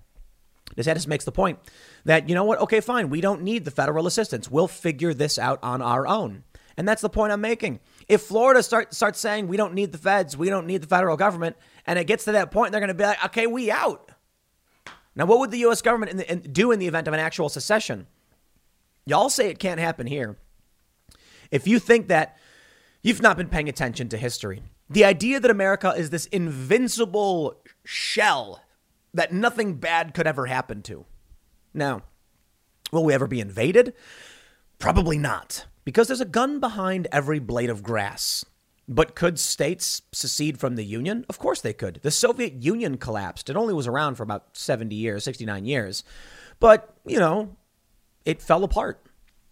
DeSantis makes the point that, you know what? Okay, fine. We don't need the federal assistance. We'll figure this out on our own. And that's the point I'm making. If Florida start, starts saying we don't need the feds, we don't need the federal government, and it gets to that point, they're going to be like, okay, we out. Now, what would the U.S. government in the, in, do in the event of an actual secession? Y'all say it can't happen here. If you think that you've not been paying attention to history, the idea that America is this invincible shell that nothing bad could ever happen to. Now, will we ever be invaded? Probably not, because there's a gun behind every blade of grass. But could states secede from the Union? Of course they could. The Soviet Union collapsed. It only was around for about 70 years, 69 years. But, you know, it fell apart.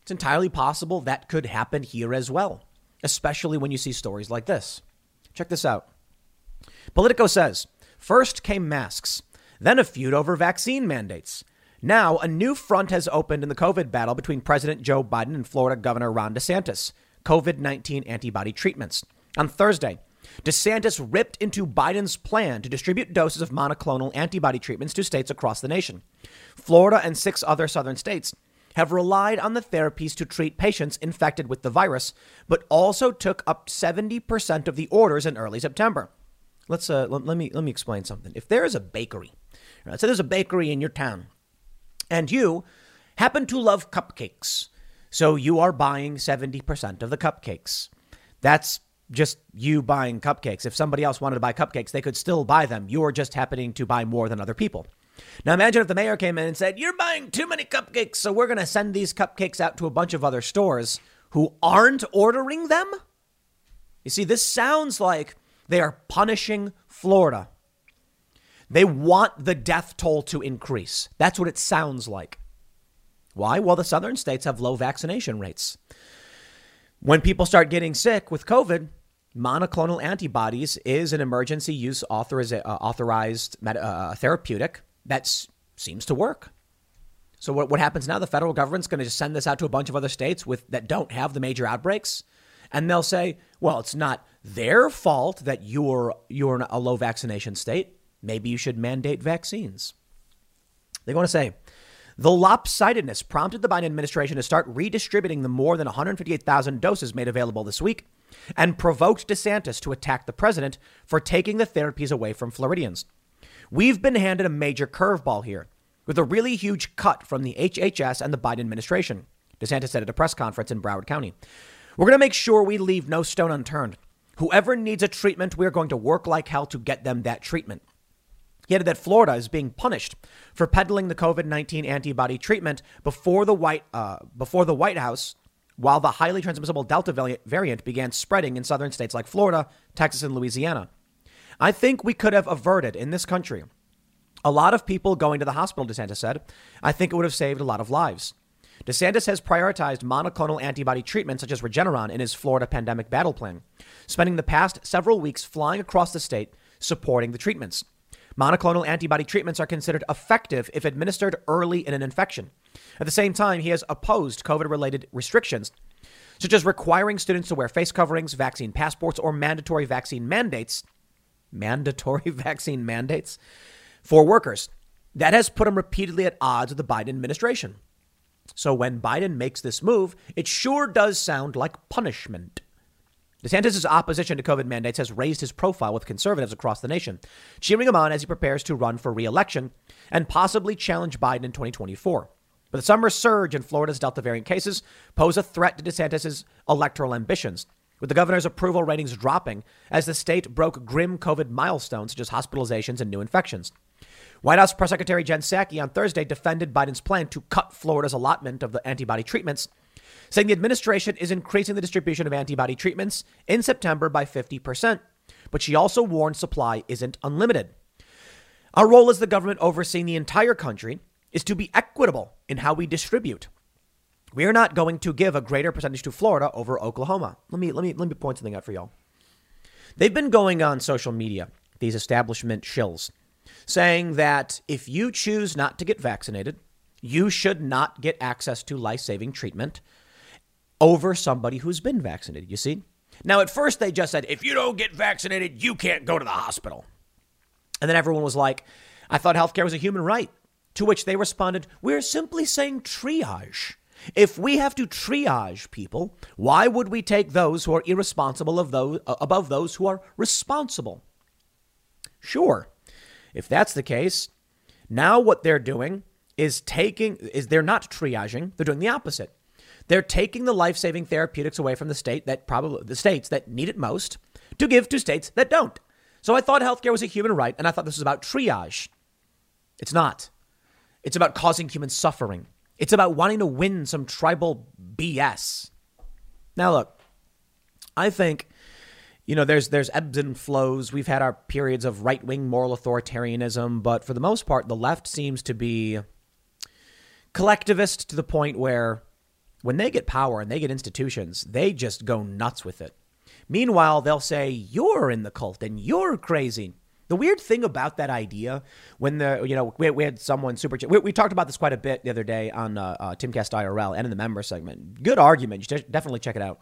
It's entirely possible that could happen here as well, especially when you see stories like this. Check this out. Politico says first came masks, then a feud over vaccine mandates. Now, a new front has opened in the COVID battle between President Joe Biden and Florida Governor Ron DeSantis COVID 19 antibody treatments. On Thursday, DeSantis ripped into Biden's plan to distribute doses of monoclonal antibody treatments to states across the nation. Florida and six other southern states have relied on the therapies to treat patients infected with the virus, but also took up 70% of the orders in early September. Let's uh, let, let me let me explain something. If there is a bakery, right, so there's a bakery in your town, and you happen to love cupcakes. So you are buying 70% of the cupcakes. That's just you buying cupcakes. If somebody else wanted to buy cupcakes, they could still buy them. You're just happening to buy more than other people. Now imagine if the mayor came in and said, You're buying too many cupcakes, so we're going to send these cupcakes out to a bunch of other stores who aren't ordering them? You see, this sounds like they are punishing Florida. They want the death toll to increase. That's what it sounds like. Why? Well, the southern states have low vaccination rates. When people start getting sick with COVID, monoclonal antibodies is an emergency use authoriz- uh, authorized med- uh, therapeutic that seems to work. So what, what happens now? The federal government's going to just send this out to a bunch of other states with that don't have the major outbreaks, and they'll say, "Well, it's not their fault that you're you're a low vaccination state. Maybe you should mandate vaccines." They're going to say. The lopsidedness prompted the Biden administration to start redistributing the more than 158,000 doses made available this week and provoked DeSantis to attack the president for taking the therapies away from Floridians. We've been handed a major curveball here with a really huge cut from the HHS and the Biden administration, DeSantis said at a press conference in Broward County. We're going to make sure we leave no stone unturned. Whoever needs a treatment, we're going to work like hell to get them that treatment. He added that Florida is being punished for peddling the COVID 19 antibody treatment before the, White, uh, before the White House, while the highly transmissible Delta variant began spreading in southern states like Florida, Texas, and Louisiana. I think we could have averted in this country a lot of people going to the hospital, DeSantis said. I think it would have saved a lot of lives. DeSantis has prioritized monoclonal antibody treatment such as Regeneron in his Florida pandemic battle plan, spending the past several weeks flying across the state supporting the treatments. Monoclonal antibody treatments are considered effective if administered early in an infection. At the same time, he has opposed COVID related restrictions, such as requiring students to wear face coverings, vaccine passports, or mandatory vaccine mandates. Mandatory <laughs> vaccine mandates for workers. That has put him repeatedly at odds with the Biden administration. So when Biden makes this move, it sure does sound like punishment. DeSantis' opposition to COVID mandates has raised his profile with conservatives across the nation, cheering him on as he prepares to run for re-election and possibly challenge Biden in 2024. But the summer surge in Florida's Delta variant cases pose a threat to DeSantis' electoral ambitions, with the governor's approval ratings dropping as the state broke grim COVID milestones such as hospitalizations and new infections. White House Press Secretary Jen Psaki on Thursday defended Biden's plan to cut Florida's allotment of the antibody treatments saying the administration is increasing the distribution of antibody treatments in September by 50%. But she also warned supply isn't unlimited. Our role as the government overseeing the entire country is to be equitable in how we distribute. We are not going to give a greater percentage to Florida over Oklahoma. Let me let me let me point something out for y'all. They've been going on social media, these establishment shills, saying that if you choose not to get vaccinated, you should not get access to life-saving treatment over somebody who's been vaccinated, you see? Now, at first, they just said, if you don't get vaccinated, you can't go to the hospital. And then everyone was like, I thought healthcare was a human right. To which they responded, We're simply saying triage. If we have to triage people, why would we take those who are irresponsible of those, uh, above those who are responsible? Sure. If that's the case, now what they're doing is taking is they're not triaging, they're doing the opposite. They're taking the life-saving therapeutics away from the state that probably the states that need it most to give to states that don't. So I thought healthcare was a human right, and I thought this was about triage. It's not. It's about causing human suffering. It's about wanting to win some tribal BS. Now look, I think you know there's there's ebbs and flows. We've had our periods of right-wing moral authoritarianism, but for the most part the left seems to be collectivist to the point where when they get power and they get institutions, they just go nuts with it. Meanwhile, they'll say, You're in the cult and you're crazy. The weird thing about that idea, when the, you know, we, we had someone super, we, we, talked about this quite a bit the other day on uh, uh, Timcast IRL and in the member segment. Good argument. You definitely check it out.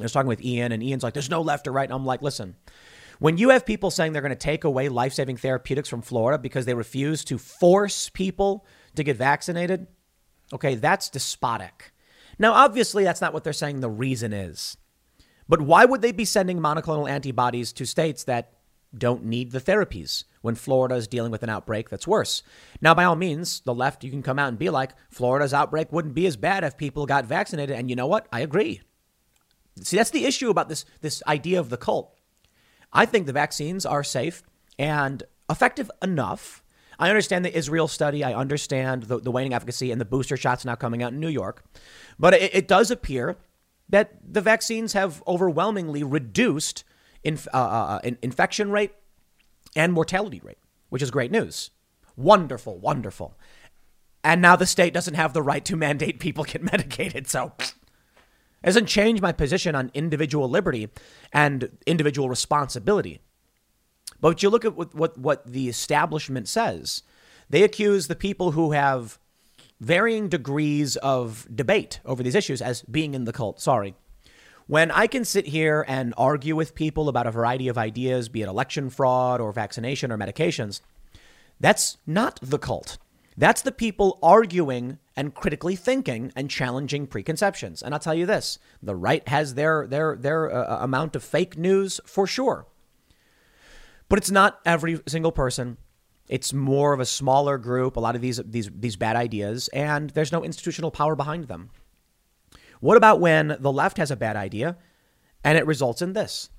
I was talking with Ian, and Ian's like, There's no left or right. And I'm like, Listen, when you have people saying they're going to take away life saving therapeutics from Florida because they refuse to force people to get vaccinated, okay, that's despotic. Now, obviously, that's not what they're saying the reason is. But why would they be sending monoclonal antibodies to states that don't need the therapies? when Florida is dealing with an outbreak that's worse. Now, by all means, the left, you can come out and be like, Florida's outbreak wouldn't be as bad if people got vaccinated. And you know what? I agree. See, that's the issue about this, this idea of the cult. I think the vaccines are safe and effective enough. I understand the Israel study. I understand the, the waning efficacy and the booster shots now coming out in New York. But it, it does appear that the vaccines have overwhelmingly reduced inf- uh, uh, uh infection rate and mortality rate, which is great news. Wonderful, wonderful. And now the state doesn't have the right to mandate people get <laughs> medicated. So it doesn't change my position on individual liberty and individual responsibility. But you look at what, what, what the establishment says. They accuse the people who have varying degrees of debate over these issues as being in the cult. Sorry. When I can sit here and argue with people about a variety of ideas, be it election fraud or vaccination or medications, that's not the cult. That's the people arguing and critically thinking and challenging preconceptions. And I'll tell you this: the right has their their their uh, amount of fake news for sure, but it's not every single person. It's more of a smaller group. A lot of these these these bad ideas, and there's no institutional power behind them. What about when the left has a bad idea and it results in this?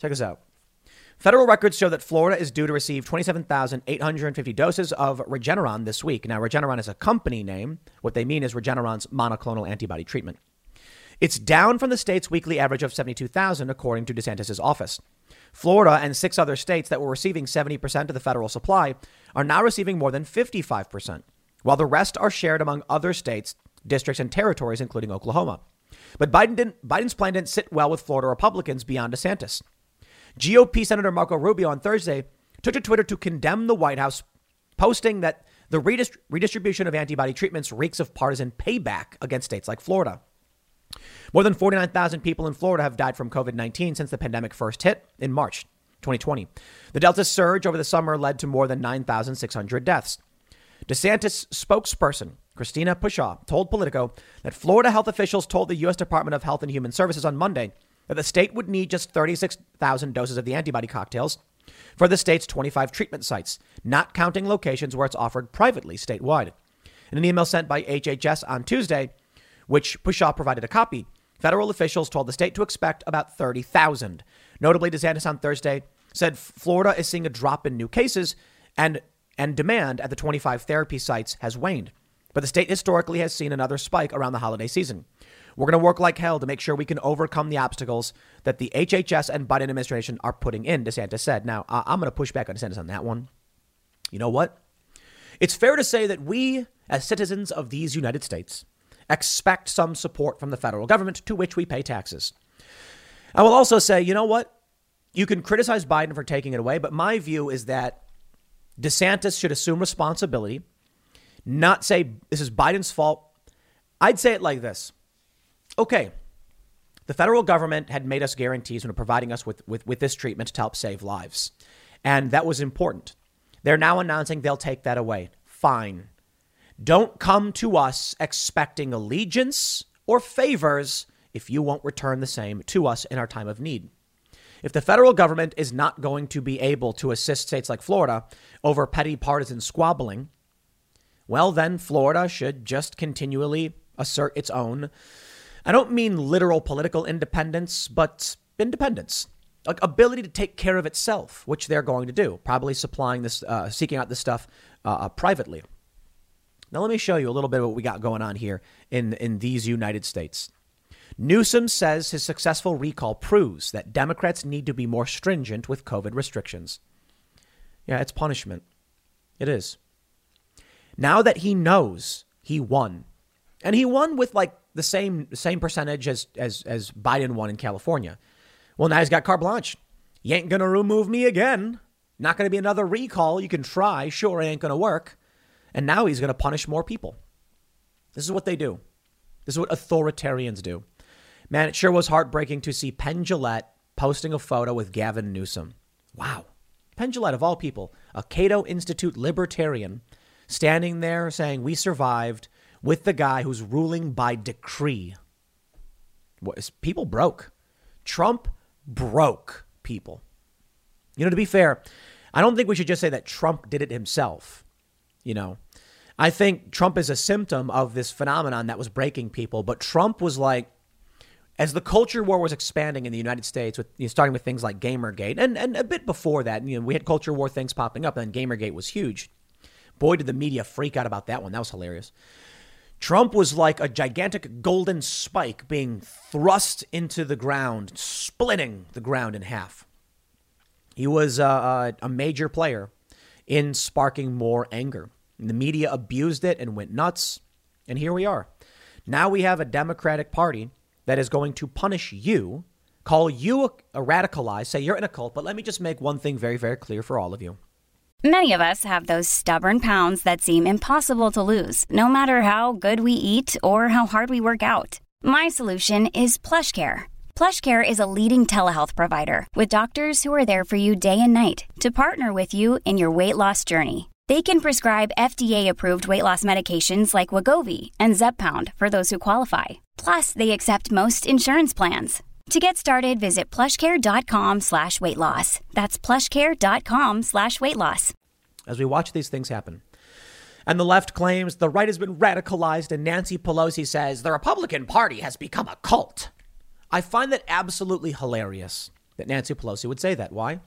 Check this out. Federal records show that Florida is due to receive 27,850 doses of Regeneron this week. Now, Regeneron is a company name. What they mean is Regeneron's monoclonal antibody treatment. It's down from the state's weekly average of 72,000, according to DeSantis' office. Florida and six other states that were receiving 70% of the federal supply are now receiving more than 55%, while the rest are shared among other states, districts, and territories, including Oklahoma. But Biden Biden's plan didn't sit well with Florida Republicans beyond DeSantis. GOP Senator Marco Rubio on Thursday took to Twitter to condemn the White House, posting that the redist- redistribution of antibody treatments reeks of partisan payback against states like Florida. More than 49,000 people in Florida have died from COVID 19 since the pandemic first hit in March 2020. The Delta surge over the summer led to more than 9,600 deaths. DeSantis spokesperson Christina Pushaw told Politico that Florida health officials told the U.S. Department of Health and Human Services on Monday that the state would need just 36,000 doses of the antibody cocktails for the state's 25 treatment sites, not counting locations where it's offered privately statewide. In an email sent by HHS on Tuesday, which Pushaw provided a copy, federal officials told the state to expect about 30,000. Notably, DeSantis on Thursday said Florida is seeing a drop in new cases and, and demand at the 25 therapy sites has waned. But the state historically has seen another spike around the holiday season. We're going to work like hell to make sure we can overcome the obstacles that the HHS and Biden administration are putting in, DeSantis said. Now, I'm going to push back on DeSantis on that one. You know what? It's fair to say that we, as citizens of these United States, expect some support from the federal government to which we pay taxes. I will also say, you know what? You can criticize Biden for taking it away, but my view is that DeSantis should assume responsibility, not say this is Biden's fault. I'd say it like this okay, the federal government had made us guarantees when providing us with, with, with this treatment to help save lives. And that was important. They're now announcing they'll take that away. Fine. Don't come to us expecting allegiance or favors if you won't return the same to us in our time of need. If the federal government is not going to be able to assist states like Florida over petty partisan squabbling, well, then Florida should just continually assert its own I don't mean literal political independence, but independence, like ability to take care of itself, which they're going to do, probably supplying this, uh, seeking out this stuff uh, uh, privately. Now, let me show you a little bit of what we got going on here in, in these United States. Newsom says his successful recall proves that Democrats need to be more stringent with COVID restrictions. Yeah, it's punishment. It is. Now that he knows he won, and he won with like the same same percentage as as as Biden won in California. Well, now he's got carte blanche. You ain't gonna remove me again. Not gonna be another recall. You can try, sure, it ain't gonna work. And now he's gonna punish more people. This is what they do. This is what authoritarians do. Man, it sure was heartbreaking to see Penn Jillette posting a photo with Gavin Newsom. Wow. Penn Jillette, of all people, a Cato Institute libertarian, standing there saying, We survived with the guy who's ruling by decree. What is people broke. Trump broke people. You know, to be fair, I don't think we should just say that Trump did it himself. You know, I think Trump is a symptom of this phenomenon that was breaking people, but Trump was like, as the culture war was expanding in the United States, with you know, starting with things like Gamergate, and, and a bit before that, you know, we had culture war things popping up, and Gamergate was huge. Boy, did the media freak out about that one. That was hilarious. Trump was like a gigantic golden spike being thrust into the ground, splitting the ground in half. He was uh, a major player in sparking more anger. The media abused it and went nuts. And here we are. Now we have a Democratic Party that is going to punish you, call you a, a radicalized, say you're in a cult. But let me just make one thing very, very clear for all of you. Many of us have those stubborn pounds that seem impossible to lose, no matter how good we eat or how hard we work out. My solution is PlushCare. PlushCare is a leading telehealth provider with doctors who are there for you day and night to partner with you in your weight loss journey. They can prescribe FDA-approved weight loss medications like Wegovy and Zepbound for those who qualify. Plus, they accept most insurance plans. To get started, visit plushcare.com slash weight loss. That's plushcare.com slash weight loss. As we watch these things happen, and the left claims the right has been radicalized, and Nancy Pelosi says the Republican Party has become a cult. I find that absolutely hilarious that Nancy Pelosi would say that. Why?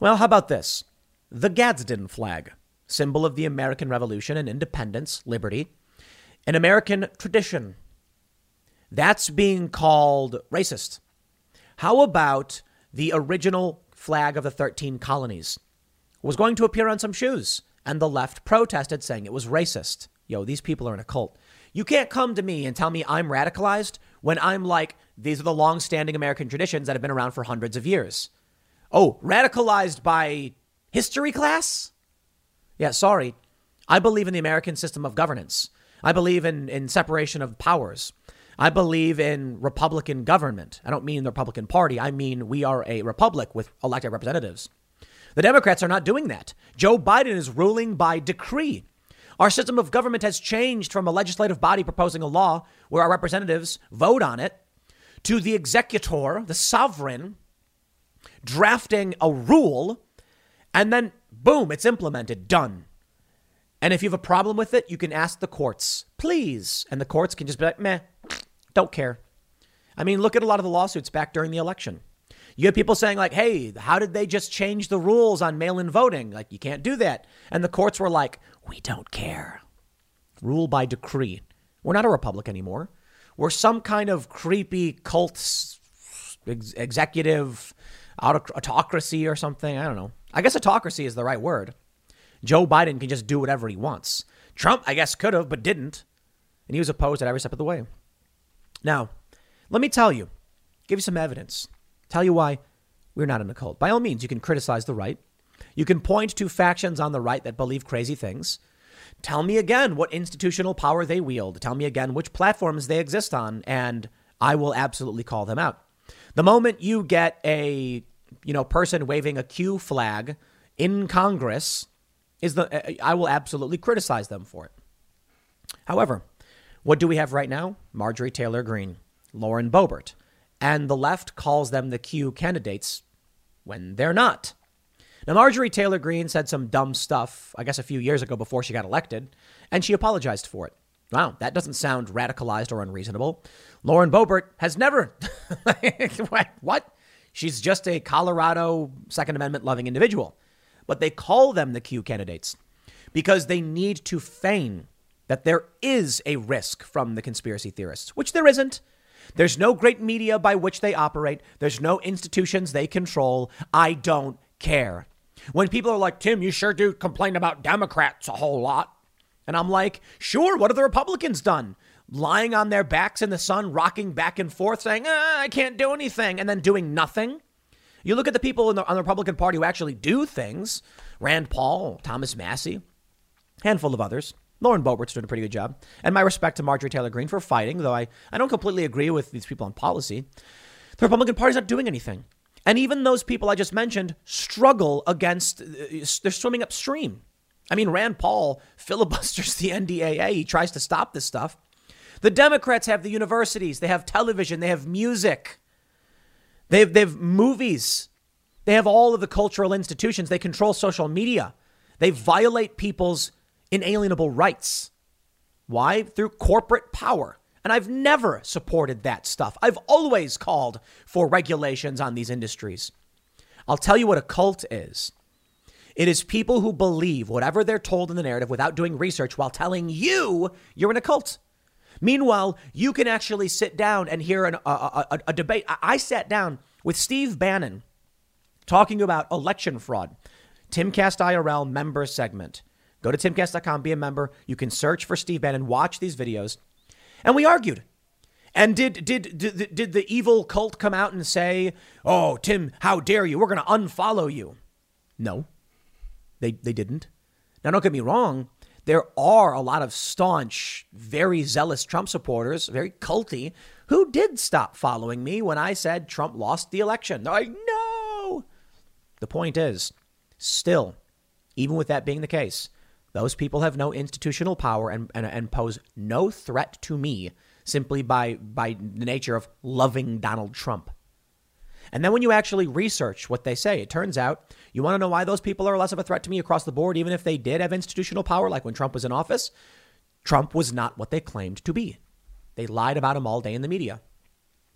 Well, how about this? The Gadsden flag, symbol of the American Revolution and independence, liberty, an American tradition. That's being called racist. How about the original flag of the 13 colonies? was going to appear on some shoes, and the left protested, saying it was racist. Yo, these people are in a cult. You can't come to me and tell me I'm radicalized when I'm like, these are the long standing American traditions that have been around for hundreds of years. Oh, radicalized by history class? Yeah, sorry. I believe in the American system of governance. I believe in, in separation of powers. I believe in Republican government. I don't mean the Republican Party. I mean we are a republic with elected representatives. The Democrats are not doing that. Joe Biden is ruling by decree. Our system of government has changed from a legislative body proposing a law where our representatives vote on it to the executor, the sovereign, drafting a rule, and then boom, it's implemented, done. And if you have a problem with it, you can ask the courts, please. And the courts can just be like, meh, don't care. I mean, look at a lot of the lawsuits back during the election. You have people saying, like, hey, how did they just change the rules on mail in voting? Like, you can't do that. And the courts were like, we don't care. Rule by decree. We're not a republic anymore. We're some kind of creepy cult ex- executive autocracy or something. I don't know. I guess autocracy is the right word. Joe Biden can just do whatever he wants. Trump, I guess, could have, but didn't. And he was opposed at every step of the way. Now, let me tell you, give you some evidence. Tell you why we're not in a cult. By all means, you can criticize the right. You can point to factions on the right that believe crazy things. Tell me again what institutional power they wield. Tell me again which platforms they exist on, and I will absolutely call them out. The moment you get a you know person waving a Q flag in Congress, is the I will absolutely criticize them for it. However, what do we have right now? Marjorie Taylor Greene, Lauren Boebert, and the left calls them the Q candidates when they're not. Now, Marjorie Taylor Greene said some dumb stuff, I guess a few years ago before she got elected, and she apologized for it. Wow, that doesn't sound radicalized or unreasonable. Lauren Boebert has never. <laughs> what? She's just a Colorado Second Amendment loving individual. But they call them the Q candidates because they need to feign that there is a risk from the conspiracy theorists, which there isn't. There's no great media by which they operate. There's no institutions they control. I don't care. When people are like, Tim, you sure do complain about Democrats a whole lot. And I'm like, sure, what have the Republicans done? Lying on their backs in the sun, rocking back and forth, saying, ah, I can't do anything, and then doing nothing. You look at the people the, on the Republican Party who actually do things Rand Paul, Thomas Massie, handful of others. Lauren Boebert's doing a pretty good job. And my respect to Marjorie Taylor Greene for fighting, though I, I don't completely agree with these people on policy. The Republican Party's not doing anything. And even those people I just mentioned struggle against, uh, they're swimming upstream. I mean, Rand Paul filibusters <laughs> the NDAA. He tries to stop this stuff. The Democrats have the universities, they have television, they have music, they have, they have movies, They have all of the cultural institutions. They control social media. They violate people's inalienable rights. Why? Through corporate power. And I've never supported that stuff. I've always called for regulations on these industries. I'll tell you what a cult is it is people who believe whatever they're told in the narrative without doing research while telling you you're in a cult. Meanwhile, you can actually sit down and hear an, a, a, a, debate. I sat down with Steve Bannon talking about election fraud. Timcast IRL member segment. Go to timcast.com, be a member. You can search for Steve Bannon, watch these videos. And we argued. And did, did, did, did the evil cult come out and say, Oh, Tim, how dare you? We're going to unfollow you? No. They, they didn't. Now, don't get me wrong. There are a lot of staunch, very zealous Trump supporters, very culty, who did stop following me when I said Trump lost the election. They're like, no. The point is, still, even with that being the case, those people have no institutional power and, and, and pose no threat to me simply by, by the nature of loving Donald Trump. And then when you actually research what they say, it turns out you want to know why those people are less of a threat to me across the board, even if they did have institutional power, like when Trump was in office. Trump was not what they claimed to be. They lied about him all day in the media.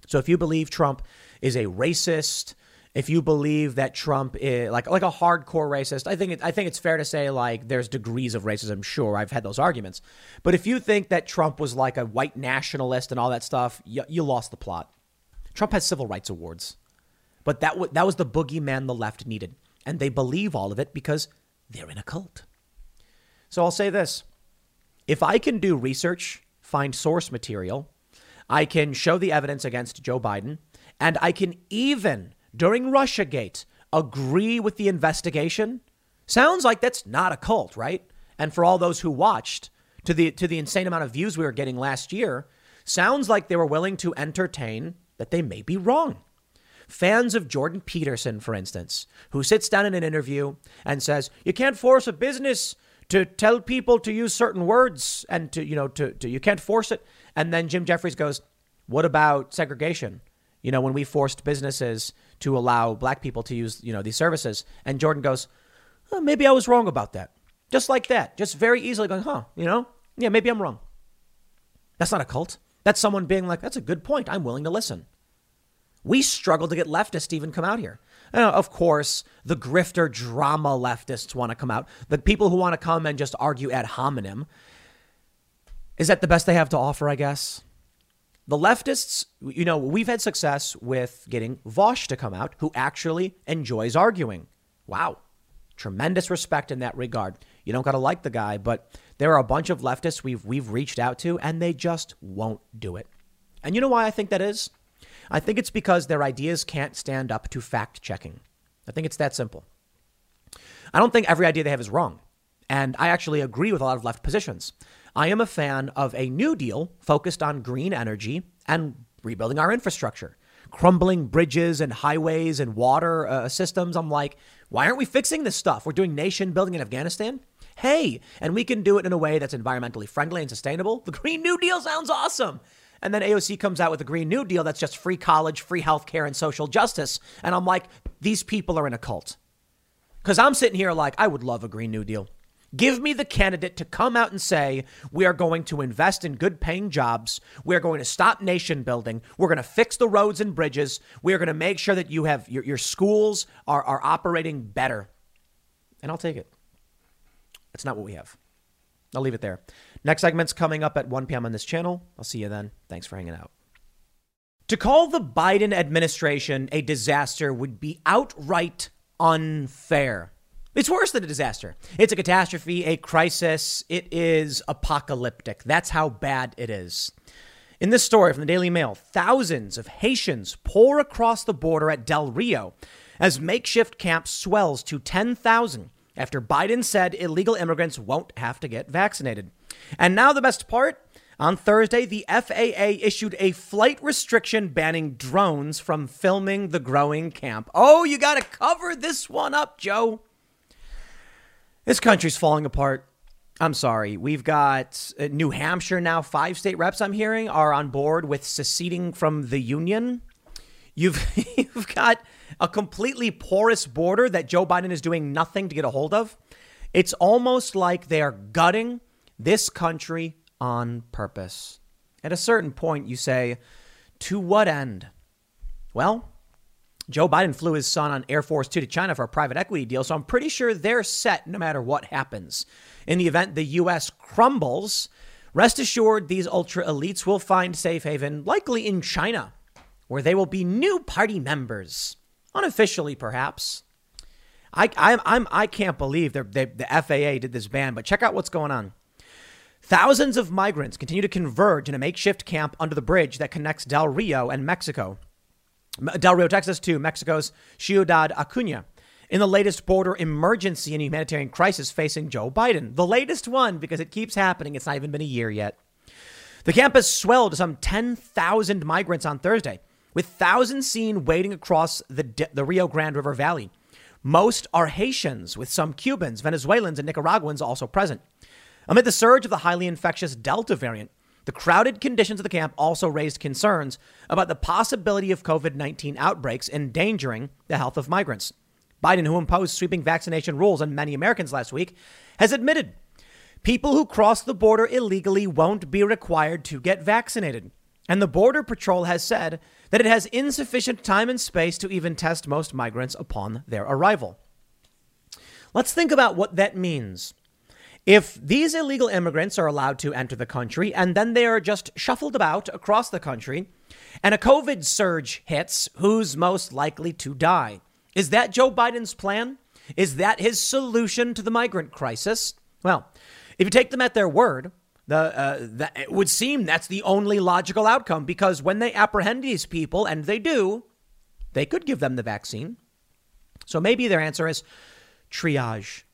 So if you believe Trump is a racist, if you believe that Trump is like like a hardcore racist, I think it, I think it's fair to say like there's degrees of racism. Sure, I've had those arguments, but if you think that Trump was like a white nationalist and all that stuff, you, you lost the plot. Trump has civil rights awards. But that, w- that was the boogeyman the left needed. And they believe all of it because they're in a cult. So I'll say this if I can do research, find source material, I can show the evidence against Joe Biden, and I can even, during Russiagate, agree with the investigation. Sounds like that's not a cult, right? And for all those who watched, to the to the insane amount of views we were getting last year, sounds like they were willing to entertain that they may be wrong. Fans of Jordan Peterson, for instance, who sits down in an interview and says, You can't force a business to tell people to use certain words and to, you know, to, to you can't force it. And then Jim Jeffries goes, What about segregation? You know, when we forced businesses to allow black people to use, you know, these services. And Jordan goes, oh, maybe I was wrong about that. Just like that. Just very easily going, huh, you know? Yeah, maybe I'm wrong. That's not a cult. That's someone being like, that's a good point. I'm willing to listen. We struggle to get leftists to even come out here. Uh, of course, the grifter drama leftists want to come out. The people who want to come and just argue ad hominem. Is that the best they have to offer, I guess? The leftists, you know, we've had success with getting Vaush to come out, who actually enjoys arguing. Wow. Tremendous respect in that regard. You don't got to like the guy, but there are a bunch of leftists we've, we've reached out to, and they just won't do it. And you know why I think that is? I think it's because their ideas can't stand up to fact checking. I think it's that simple. I don't think every idea they have is wrong. And I actually agree with a lot of left positions. I am a fan of a New Deal focused on green energy and rebuilding our infrastructure, crumbling bridges and highways and water uh, systems. I'm like, why aren't we fixing this stuff? We're doing nation building in Afghanistan. Hey, and we can do it in a way that's environmentally friendly and sustainable. The Green New Deal sounds awesome. And then AOC comes out with a Green New Deal that's just free college, free healthcare, and social justice. And I'm like, these people are in a cult. Because I'm sitting here like, I would love a Green New Deal. Give me the candidate to come out and say, we are going to invest in good paying jobs. We are going to stop nation building. We're going to fix the roads and bridges. We are going to make sure that you have your, your schools are, are operating better. And I'll take it. That's not what we have. I'll leave it there. Next segment's coming up at 1 p.m. on this channel. I'll see you then. Thanks for hanging out. To call the Biden administration a disaster would be outright unfair. It's worse than a disaster. It's a catastrophe, a crisis. It is apocalyptic. That's how bad it is. In this story from the Daily Mail, thousands of Haitians pour across the border at Del Rio as makeshift camp swells to 10,000 after Biden said illegal immigrants won't have to get vaccinated. And now the best part. On Thursday, the FAA issued a flight restriction banning drones from filming the growing camp. Oh, you got to cover this one up, Joe. This country's falling apart. I'm sorry. We've got uh, New Hampshire now, five state reps I'm hearing are on board with seceding from the union. You've, <laughs> you've got a completely porous border that Joe Biden is doing nothing to get a hold of. It's almost like they are gutting this country on purpose. At a certain point, you say, to what end? Well, Joe Biden flew his son on Air Force Two to China for a private equity deal, so I'm pretty sure they're set no matter what happens. In the event the U.S. crumbles, rest assured these ultra elites will find safe haven, likely in China, where they will be new party members, unofficially perhaps. I, I, I'm, I can't believe they, the FAA did this ban, but check out what's going on. Thousands of migrants continue to converge in a makeshift camp under the bridge that connects Del Rio and Mexico. Del Rio, Texas, to Mexico's Ciudad Acuña in the latest border emergency and humanitarian crisis facing Joe Biden. The latest one because it keeps happening. It's not even been a year yet. The campus swelled to some 10,000 migrants on Thursday, with thousands seen wading across the, the Rio Grande River Valley. Most are Haitians, with some Cubans, Venezuelans, and Nicaraguans also present. Amid the surge of the highly infectious Delta variant, the crowded conditions of the camp also raised concerns about the possibility of COVID 19 outbreaks endangering the health of migrants. Biden, who imposed sweeping vaccination rules on many Americans last week, has admitted people who cross the border illegally won't be required to get vaccinated. And the Border Patrol has said that it has insufficient time and space to even test most migrants upon their arrival. Let's think about what that means. If these illegal immigrants are allowed to enter the country and then they are just shuffled about across the country and a COVID surge hits, who's most likely to die? Is that Joe Biden's plan? Is that his solution to the migrant crisis? Well, if you take them at their word, the, uh, the, it would seem that's the only logical outcome because when they apprehend these people, and they do, they could give them the vaccine. So maybe their answer is triage.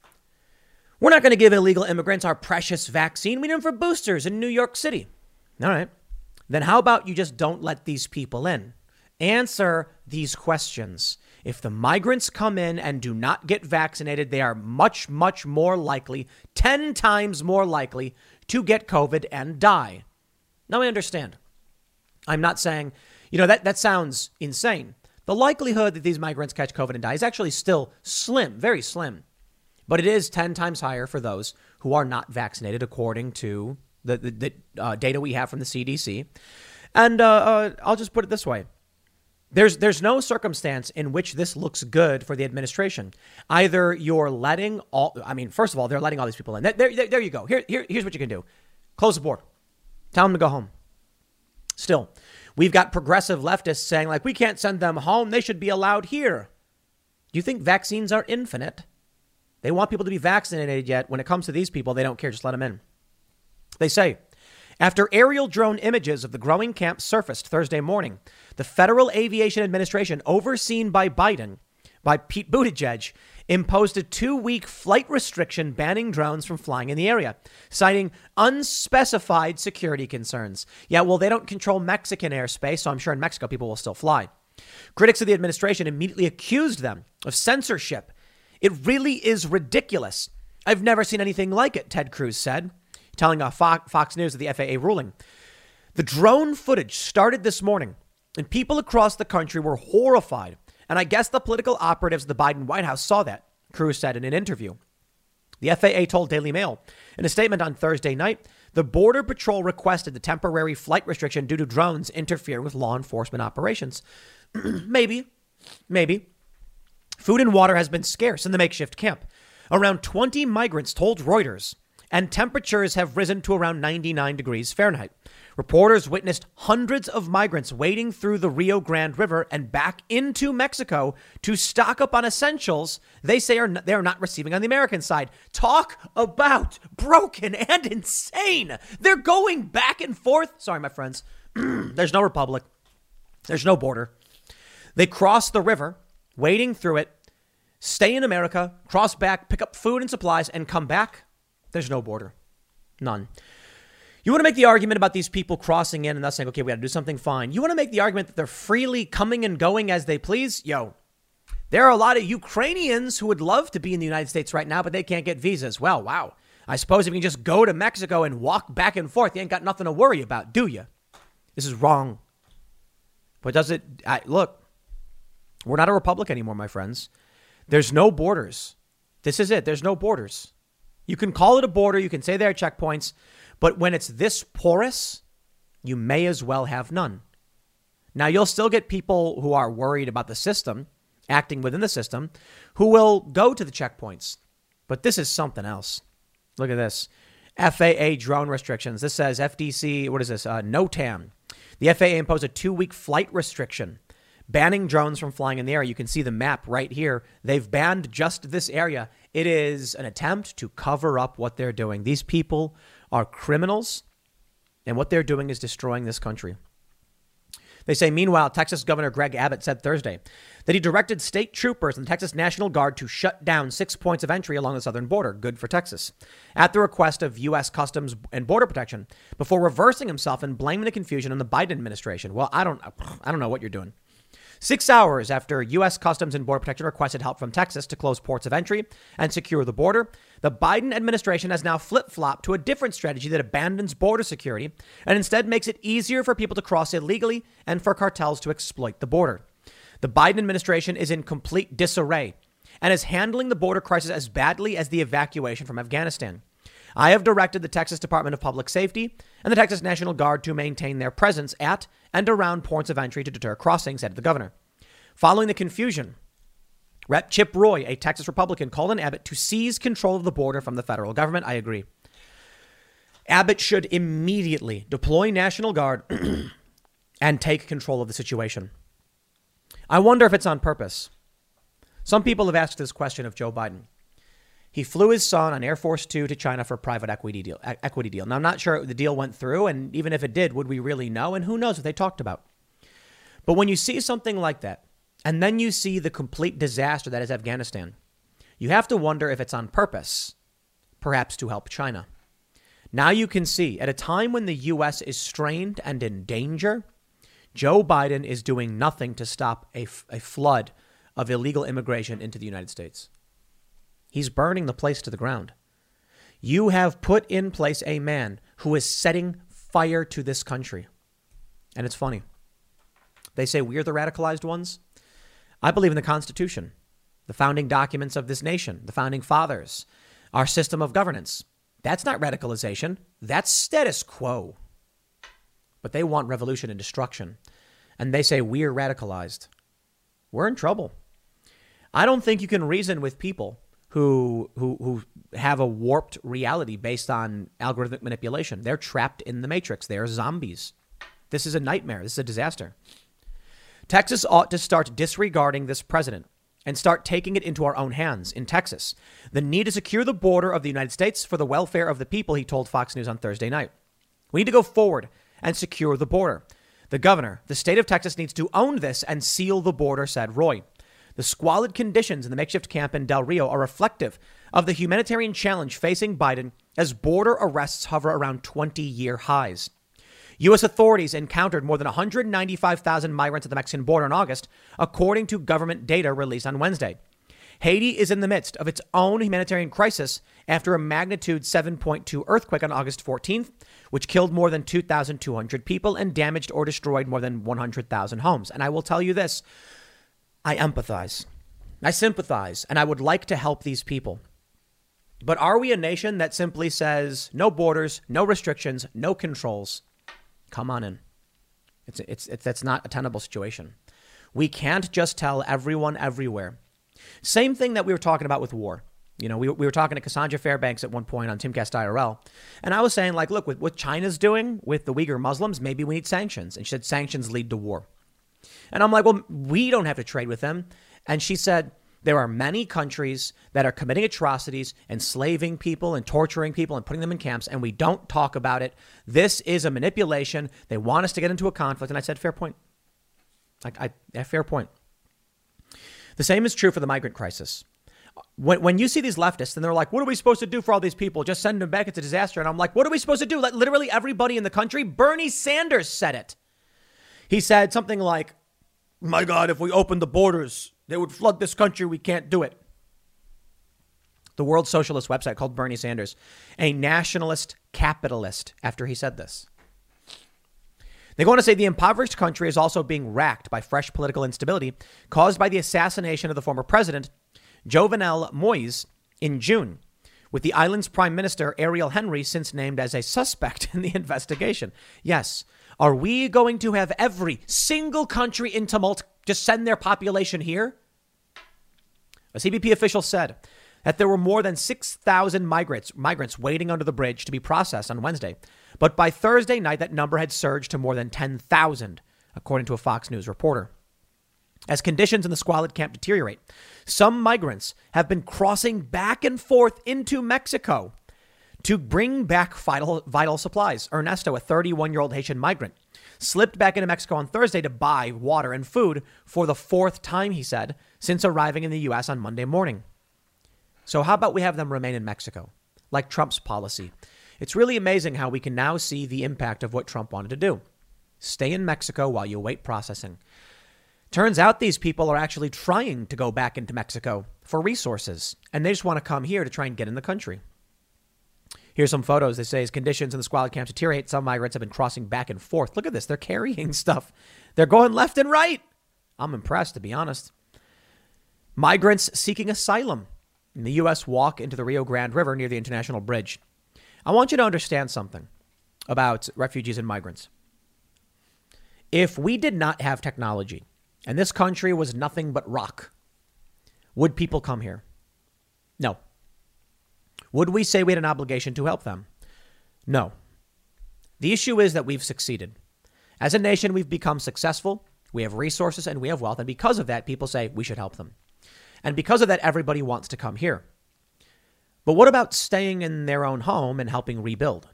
We're not going to give illegal immigrants our precious vaccine. We need them for boosters in New York City. All right. Then how about you just don't let these people in? Answer these questions. If the migrants come in and do not get vaccinated, they are much, much more likely, 10 times more likely, to get COVID and die. Now, I understand. I'm not saying, you know, that, that sounds insane. The likelihood that these migrants catch COVID and die is actually still slim, very slim. But it is 10 times higher for those who are not vaccinated, according to the, the, the uh, data we have from the CDC. And uh, uh, I'll just put it this way there's, there's no circumstance in which this looks good for the administration. Either you're letting all, I mean, first of all, they're letting all these people in. There, there, there you go. Here, here, here's what you can do close the border, tell them to go home. Still, we've got progressive leftists saying, like, we can't send them home. They should be allowed here. Do you think vaccines are infinite? They want people to be vaccinated, yet when it comes to these people, they don't care. Just let them in. They say, after aerial drone images of the growing camp surfaced Thursday morning, the Federal Aviation Administration, overseen by Biden, by Pete Buttigieg, imposed a two week flight restriction banning drones from flying in the area, citing unspecified security concerns. Yeah, well, they don't control Mexican airspace, so I'm sure in Mexico people will still fly. Critics of the administration immediately accused them of censorship it really is ridiculous. I've never seen anything like it, Ted Cruz said, telling Fox News of the FAA ruling. The drone footage started this morning, and people across the country were horrified. And I guess the political operatives of the Biden White House saw that, Cruz said in an interview. The FAA told Daily Mail in a statement on Thursday night the Border Patrol requested the temporary flight restriction due to drones interfering with law enforcement operations. <clears throat> maybe, maybe. Food and water has been scarce in the makeshift camp. Around 20 migrants told Reuters, and temperatures have risen to around 99 degrees Fahrenheit. Reporters witnessed hundreds of migrants wading through the Rio Grande River and back into Mexico to stock up on essentials they say are not, they are not receiving on the American side. Talk about broken and insane. They're going back and forth. Sorry, my friends. <clears throat> There's no republic. There's no border. They cross the river wading through it, stay in America, cross back, pick up food and supplies, and come back, there's no border. None. You want to make the argument about these people crossing in and thus saying, okay, we got to do something fine. You want to make the argument that they're freely coming and going as they please? Yo, there are a lot of Ukrainians who would love to be in the United States right now, but they can't get visas. Well, wow. I suppose if you can just go to Mexico and walk back and forth, you ain't got nothing to worry about, do you? This is wrong. But does it, I, look, We're not a republic anymore, my friends. There's no borders. This is it. There's no borders. You can call it a border, you can say there are checkpoints, but when it's this porous, you may as well have none. Now, you'll still get people who are worried about the system, acting within the system, who will go to the checkpoints. But this is something else. Look at this FAA drone restrictions. This says FDC, what is this? Uh, NOTAM. The FAA imposed a two week flight restriction banning drones from flying in the air. You can see the map right here. They've banned just this area. It is an attempt to cover up what they're doing. These people are criminals, and what they're doing is destroying this country. They say, meanwhile, Texas Governor Greg Abbott said Thursday that he directed state troopers and the Texas National Guard to shut down six points of entry along the southern border. Good for Texas. At the request of U.S. Customs and Border Protection, before reversing himself and blaming the confusion on the Biden administration. Well, I don't, I don't know what you're doing. Six hours after U.S. Customs and Border Protection requested help from Texas to close ports of entry and secure the border, the Biden administration has now flip flopped to a different strategy that abandons border security and instead makes it easier for people to cross illegally and for cartels to exploit the border. The Biden administration is in complete disarray and is handling the border crisis as badly as the evacuation from Afghanistan. I have directed the Texas Department of Public Safety and the Texas National Guard to maintain their presence at and around points of entry to deter crossings, said the governor. Following the confusion, Rep. Chip Roy, a Texas Republican, called on Abbott to seize control of the border from the federal government. I agree. Abbott should immediately deploy National Guard <clears throat> and take control of the situation. I wonder if it's on purpose. Some people have asked this question of Joe Biden. He flew his son on Air Force Two to China for a private equity deal. Equity deal. Now I'm not sure the deal went through, and even if it did, would we really know? And who knows what they talked about? But when you see something like that, and then you see the complete disaster that is Afghanistan, you have to wonder if it's on purpose, perhaps to help China. Now you can see, at a time when the U.S. is strained and in danger, Joe Biden is doing nothing to stop a, a flood of illegal immigration into the United States. He's burning the place to the ground. You have put in place a man who is setting fire to this country. And it's funny. They say we're the radicalized ones. I believe in the Constitution, the founding documents of this nation, the founding fathers, our system of governance. That's not radicalization, that's status quo. But they want revolution and destruction. And they say we're radicalized. We're in trouble. I don't think you can reason with people who who who have a warped reality based on algorithmic manipulation. They're trapped in the matrix. They are zombies. This is a nightmare. This is a disaster. Texas ought to start disregarding this president and start taking it into our own hands in Texas. The need to secure the border of the United States for the welfare of the people, he told Fox News on Thursday night. We need to go forward and secure the border. The governor, the state of Texas needs to own this and seal the border, said Roy. The squalid conditions in the makeshift camp in Del Rio are reflective of the humanitarian challenge facing Biden as border arrests hover around 20 year highs. U.S. authorities encountered more than 195,000 migrants at the Mexican border in August, according to government data released on Wednesday. Haiti is in the midst of its own humanitarian crisis after a magnitude 7.2 earthquake on August 14th, which killed more than 2,200 people and damaged or destroyed more than 100,000 homes. And I will tell you this I empathize. I sympathize, and I would like to help these people. But are we a nation that simply says no borders, no restrictions, no controls? Come on in. It's, it's, it's, that's not a tenable situation. We can't just tell everyone everywhere. Same thing that we were talking about with war. You know, we, we were talking to Cassandra Fairbanks at one point on Timcast IRL, and I was saying, like, look, with what China's doing with the Uyghur Muslims, maybe we need sanctions. And she said sanctions lead to war. And I'm like, well, we don't have to trade with them. And she said, there are many countries that are committing atrocities, enslaving people and torturing people and putting them in camps, and we don't talk about it. This is a manipulation. They want us to get into a conflict. And I said, fair point. I, I, fair point. The same is true for the migrant crisis. When, when you see these leftists and they're like, what are we supposed to do for all these people? Just send them back. It's a disaster. And I'm like, what are we supposed to do? Let literally everybody in the country, Bernie Sanders said it. He said something like, My God, if we opened the borders, they would flood this country. We can't do it. The World Socialist website called Bernie Sanders a nationalist capitalist after he said this. They go on to say the impoverished country is also being racked by fresh political instability caused by the assassination of the former president, Jovenel Moise, in June, with the island's prime minister, Ariel Henry, since named as a suspect <laughs> in the investigation. Yes. Are we going to have every single country in tumult just send their population here? A CBP official said that there were more than 6,000 migrants, migrants waiting under the bridge to be processed on Wednesday. But by Thursday night, that number had surged to more than 10,000, according to a Fox News reporter. As conditions in the squalid camp deteriorate, some migrants have been crossing back and forth into Mexico to bring back vital, vital supplies. Ernesto, a 31 year old Haitian migrant, slipped back into Mexico on Thursday to buy water and food for the fourth time, he said, since arriving in the U.S. on Monday morning. So, how about we have them remain in Mexico, like Trump's policy? It's really amazing how we can now see the impact of what Trump wanted to do. Stay in Mexico while you wait processing. Turns out these people are actually trying to go back into Mexico for resources, and they just want to come here to try and get in the country. Here's some photos. They say as conditions in the squalid camps deteriorate, some migrants have been crossing back and forth. Look at this. They're carrying <laughs> stuff. They're going left and right. I'm impressed, to be honest. Migrants seeking asylum in the U.S. walk into the Rio Grande River near the International Bridge. I want you to understand something about refugees and migrants. If we did not have technology and this country was nothing but rock, would people come here? Would we say we had an obligation to help them? No. The issue is that we've succeeded. As a nation, we've become successful. We have resources and we have wealth. And because of that, people say we should help them. And because of that, everybody wants to come here. But what about staying in their own home and helping rebuild?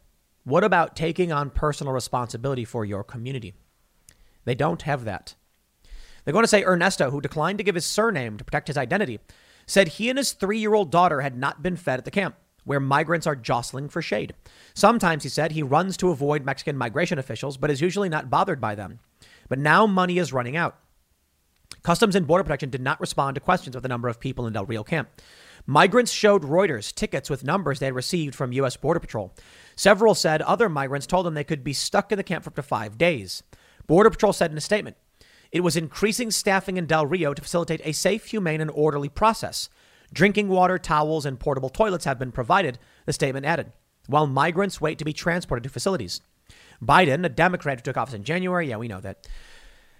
What about taking on personal responsibility for your community? They don't have that. They're going to say Ernesto, who declined to give his surname to protect his identity, said he and his three year old daughter had not been fed at the camp, where migrants are jostling for shade. Sometimes, he said, he runs to avoid Mexican migration officials, but is usually not bothered by them. But now money is running out. Customs and Border Protection did not respond to questions of the number of people in Del Rio camp. Migrants showed Reuters tickets with numbers they had received from U.S. Border Patrol. Several said other migrants told them they could be stuck in the camp for up to five days. Border Patrol said in a statement, it was increasing staffing in Del Rio to facilitate a safe, humane, and orderly process. Drinking water, towels, and portable toilets have been provided, the statement added, while migrants wait to be transported to facilities. Biden, a Democrat who took office in January, yeah, we know that,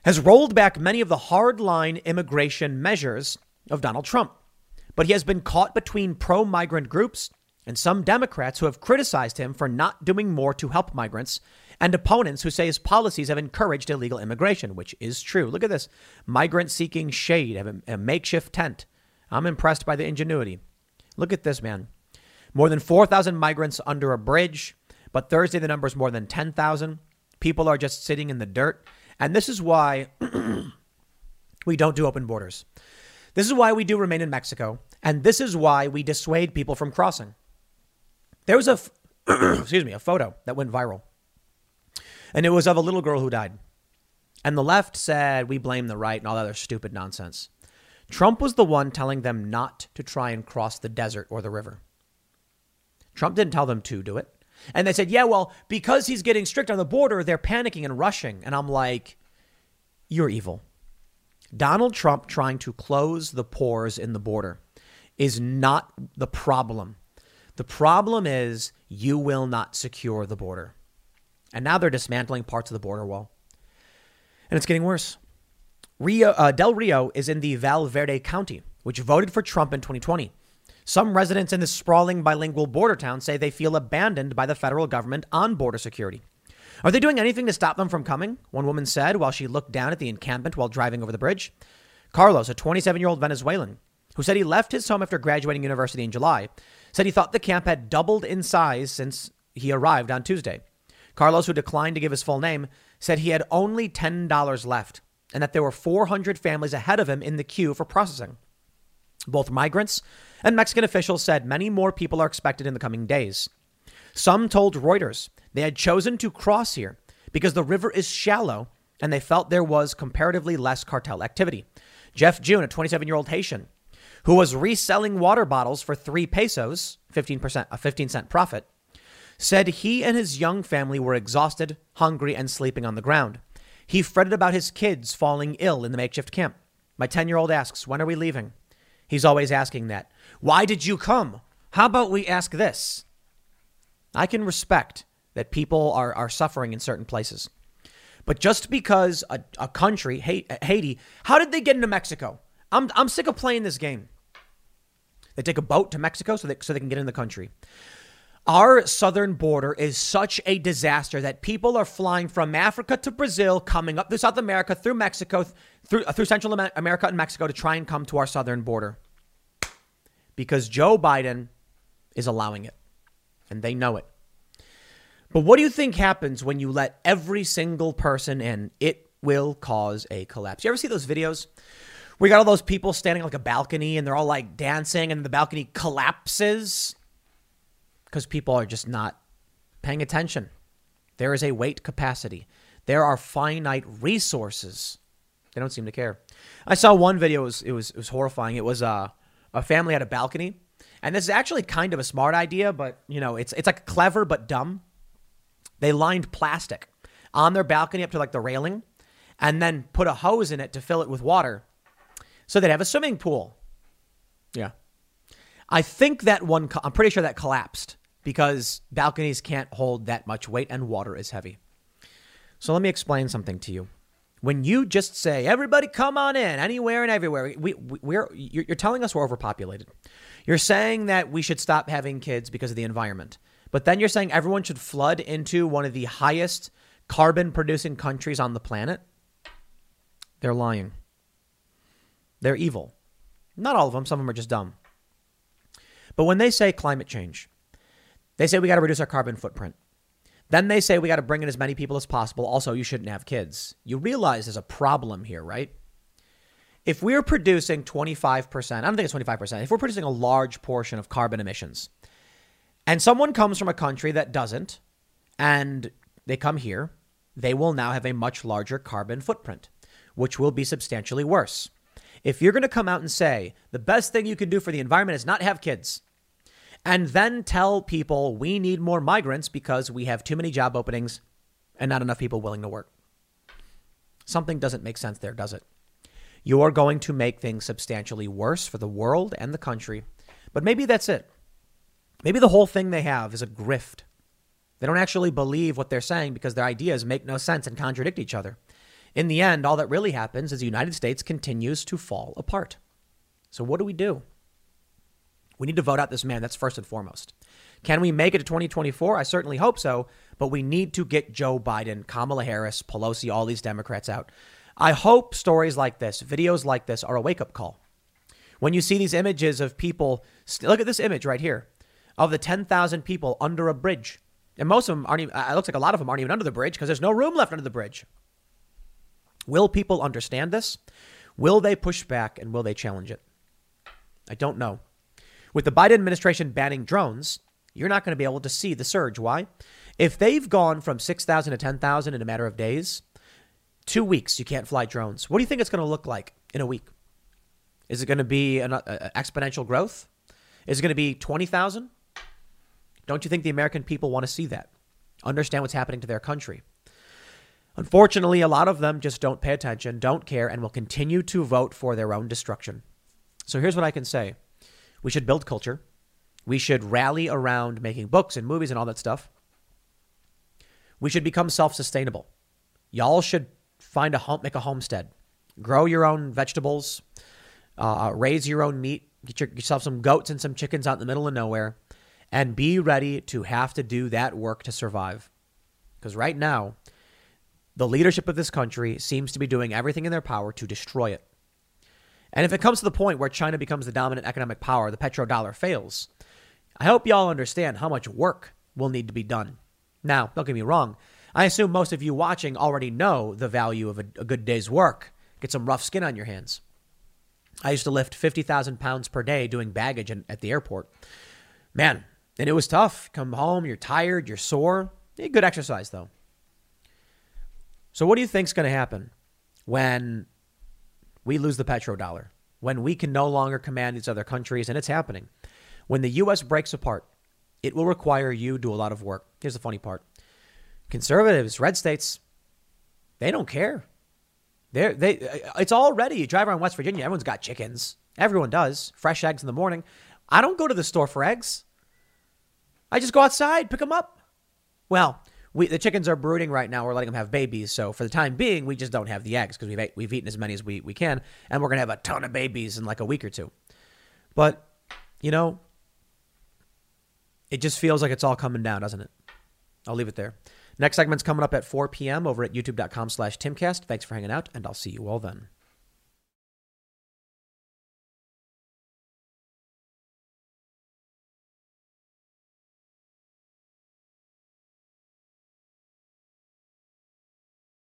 has rolled back many of the hardline immigration measures of Donald Trump. But he has been caught between pro migrant groups and some Democrats who have criticized him for not doing more to help migrants, and opponents who say his policies have encouraged illegal immigration, which is true. Look at this migrant seeking shade, have a makeshift tent. I'm impressed by the ingenuity. Look at this, man. More than 4,000 migrants under a bridge, but Thursday the number is more than 10,000. People are just sitting in the dirt. And this is why <clears throat> we don't do open borders. This is why we do remain in Mexico. And this is why we dissuade people from crossing. There was a, <clears throat> excuse me, a photo that went viral. And it was of a little girl who died. And the left said, we blame the right and all that other stupid nonsense. Trump was the one telling them not to try and cross the desert or the river. Trump didn't tell them to do it. And they said, yeah, well, because he's getting strict on the border, they're panicking and rushing. And I'm like, you're evil. Donald Trump trying to close the pores in the border is not the problem. The problem is you will not secure the border. And now they're dismantling parts of the border wall. And it's getting worse. Rio, uh, Del Rio is in the Val Verde County, which voted for Trump in 2020. Some residents in this sprawling bilingual border town say they feel abandoned by the federal government on border security. Are they doing anything to stop them from coming? One woman said while she looked down at the encampment while driving over the bridge. Carlos, a 27 year old Venezuelan, who said he left his home after graduating university in July, said he thought the camp had doubled in size since he arrived on Tuesday. Carlos, who declined to give his full name, said he had only $10 left and that there were 400 families ahead of him in the queue for processing. Both migrants and Mexican officials said many more people are expected in the coming days. Some told Reuters they had chosen to cross here because the river is shallow and they felt there was comparatively less cartel activity. Jeff June, a 27 year old Haitian, who was reselling water bottles for three pesos, 15%, a 15 cent profit, said he and his young family were exhausted, hungry, and sleeping on the ground. He fretted about his kids falling ill in the makeshift camp. My 10 year old asks, When are we leaving? He's always asking that. Why did you come? How about we ask this? I can respect that people are, are suffering in certain places. But just because a, a country, Haiti, how did they get into Mexico? I'm, I'm sick of playing this game. They take a boat to Mexico so, they so they can get in the country. Our southern border is such a disaster that people are flying from Africa to Brazil, coming up through South America, through Mexico, through, uh, through Central America and Mexico to try and come to our southern border. Because Joe Biden is allowing it, and they know it. But what do you think happens when you let every single person in? It will cause a collapse. You ever see those videos? We got all those people standing on like a balcony and they're all like dancing and the balcony collapses because people are just not paying attention. There is a weight capacity. There are finite resources. They don't seem to care. I saw one video. It was it was, it was horrifying. It was uh, a family had a balcony, and this is actually kind of a smart idea, but you know it's it's like clever but dumb. They lined plastic on their balcony up to like the railing, and then put a hose in it to fill it with water, so they'd have a swimming pool. Yeah, I think that one. I'm pretty sure that collapsed because balconies can't hold that much weight and water is heavy. So let me explain something to you. When you just say, everybody come on in, anywhere and everywhere, we, we, are you're telling us we're overpopulated. You're saying that we should stop having kids because of the environment. But then you're saying everyone should flood into one of the highest carbon producing countries on the planet. They're lying. They're evil. Not all of them, some of them are just dumb. But when they say climate change, they say we got to reduce our carbon footprint. Then they say we got to bring in as many people as possible. Also, you shouldn't have kids. You realize there's a problem here, right? If we're producing 25%, I don't think it's 25%, if we're producing a large portion of carbon emissions, and someone comes from a country that doesn't, and they come here, they will now have a much larger carbon footprint, which will be substantially worse. If you're going to come out and say the best thing you can do for the environment is not have kids, and then tell people we need more migrants because we have too many job openings and not enough people willing to work. Something doesn't make sense there, does it? You're going to make things substantially worse for the world and the country. But maybe that's it. Maybe the whole thing they have is a grift. They don't actually believe what they're saying because their ideas make no sense and contradict each other. In the end, all that really happens is the United States continues to fall apart. So, what do we do? We need to vote out this man. That's first and foremost. Can we make it to 2024? I certainly hope so, but we need to get Joe Biden, Kamala Harris, Pelosi, all these Democrats out. I hope stories like this, videos like this, are a wake up call. When you see these images of people, look at this image right here of the 10,000 people under a bridge. And most of them aren't even, uh, it looks like a lot of them aren't even under the bridge because there's no room left under the bridge. Will people understand this? Will they push back and will they challenge it? I don't know. With the Biden administration banning drones, you're not going to be able to see the surge. Why? If they've gone from 6,000 to 10,000 in a matter of days, two weeks, you can't fly drones. What do you think it's going to look like in a week? Is it going to be an uh, exponential growth? Is it going to be 20,000? Don't you think the American people want to see that? Understand what's happening to their country? Unfortunately, a lot of them just don't pay attention, don't care, and will continue to vote for their own destruction. So here's what I can say we should build culture. We should rally around making books and movies and all that stuff. We should become self sustainable. Y'all should find a home, make a homestead, grow your own vegetables, uh, raise your own meat, get your, yourself some goats and some chickens out in the middle of nowhere, and be ready to have to do that work to survive. Because right now, the leadership of this country seems to be doing everything in their power to destroy it. And if it comes to the point where China becomes the dominant economic power, the petrodollar fails, I hope y'all understand how much work will need to be done. Now, don't get me wrong. I assume most of you watching already know the value of a, a good day's work. Get some rough skin on your hands. I used to lift 50,000 pounds per day doing baggage in, at the airport. Man, and it was tough. Come home, you're tired, you're sore. good exercise, though. So, what do you think's going to happen when we lose the petrodollar, when we can no longer command these other countries, and it's happening. When the U.S. breaks apart it will require you to do a lot of work. Here's the funny part conservatives, red states, they don't care. They're, they, uh, it's already. You drive around West Virginia, everyone's got chickens. Everyone does. Fresh eggs in the morning. I don't go to the store for eggs. I just go outside, pick them up. Well, we, the chickens are brooding right now. We're letting them have babies. So for the time being, we just don't have the eggs because we've, we've eaten as many as we, we can. And we're to have a ton of babies in like a week or two. But, you know, it just feels like it's all coming down, doesn't it? I'll leave it there. Next segment's coming up at 4 p.m. over at youtube.com slash timcast. Thanks for hanging out, and I'll see you all then.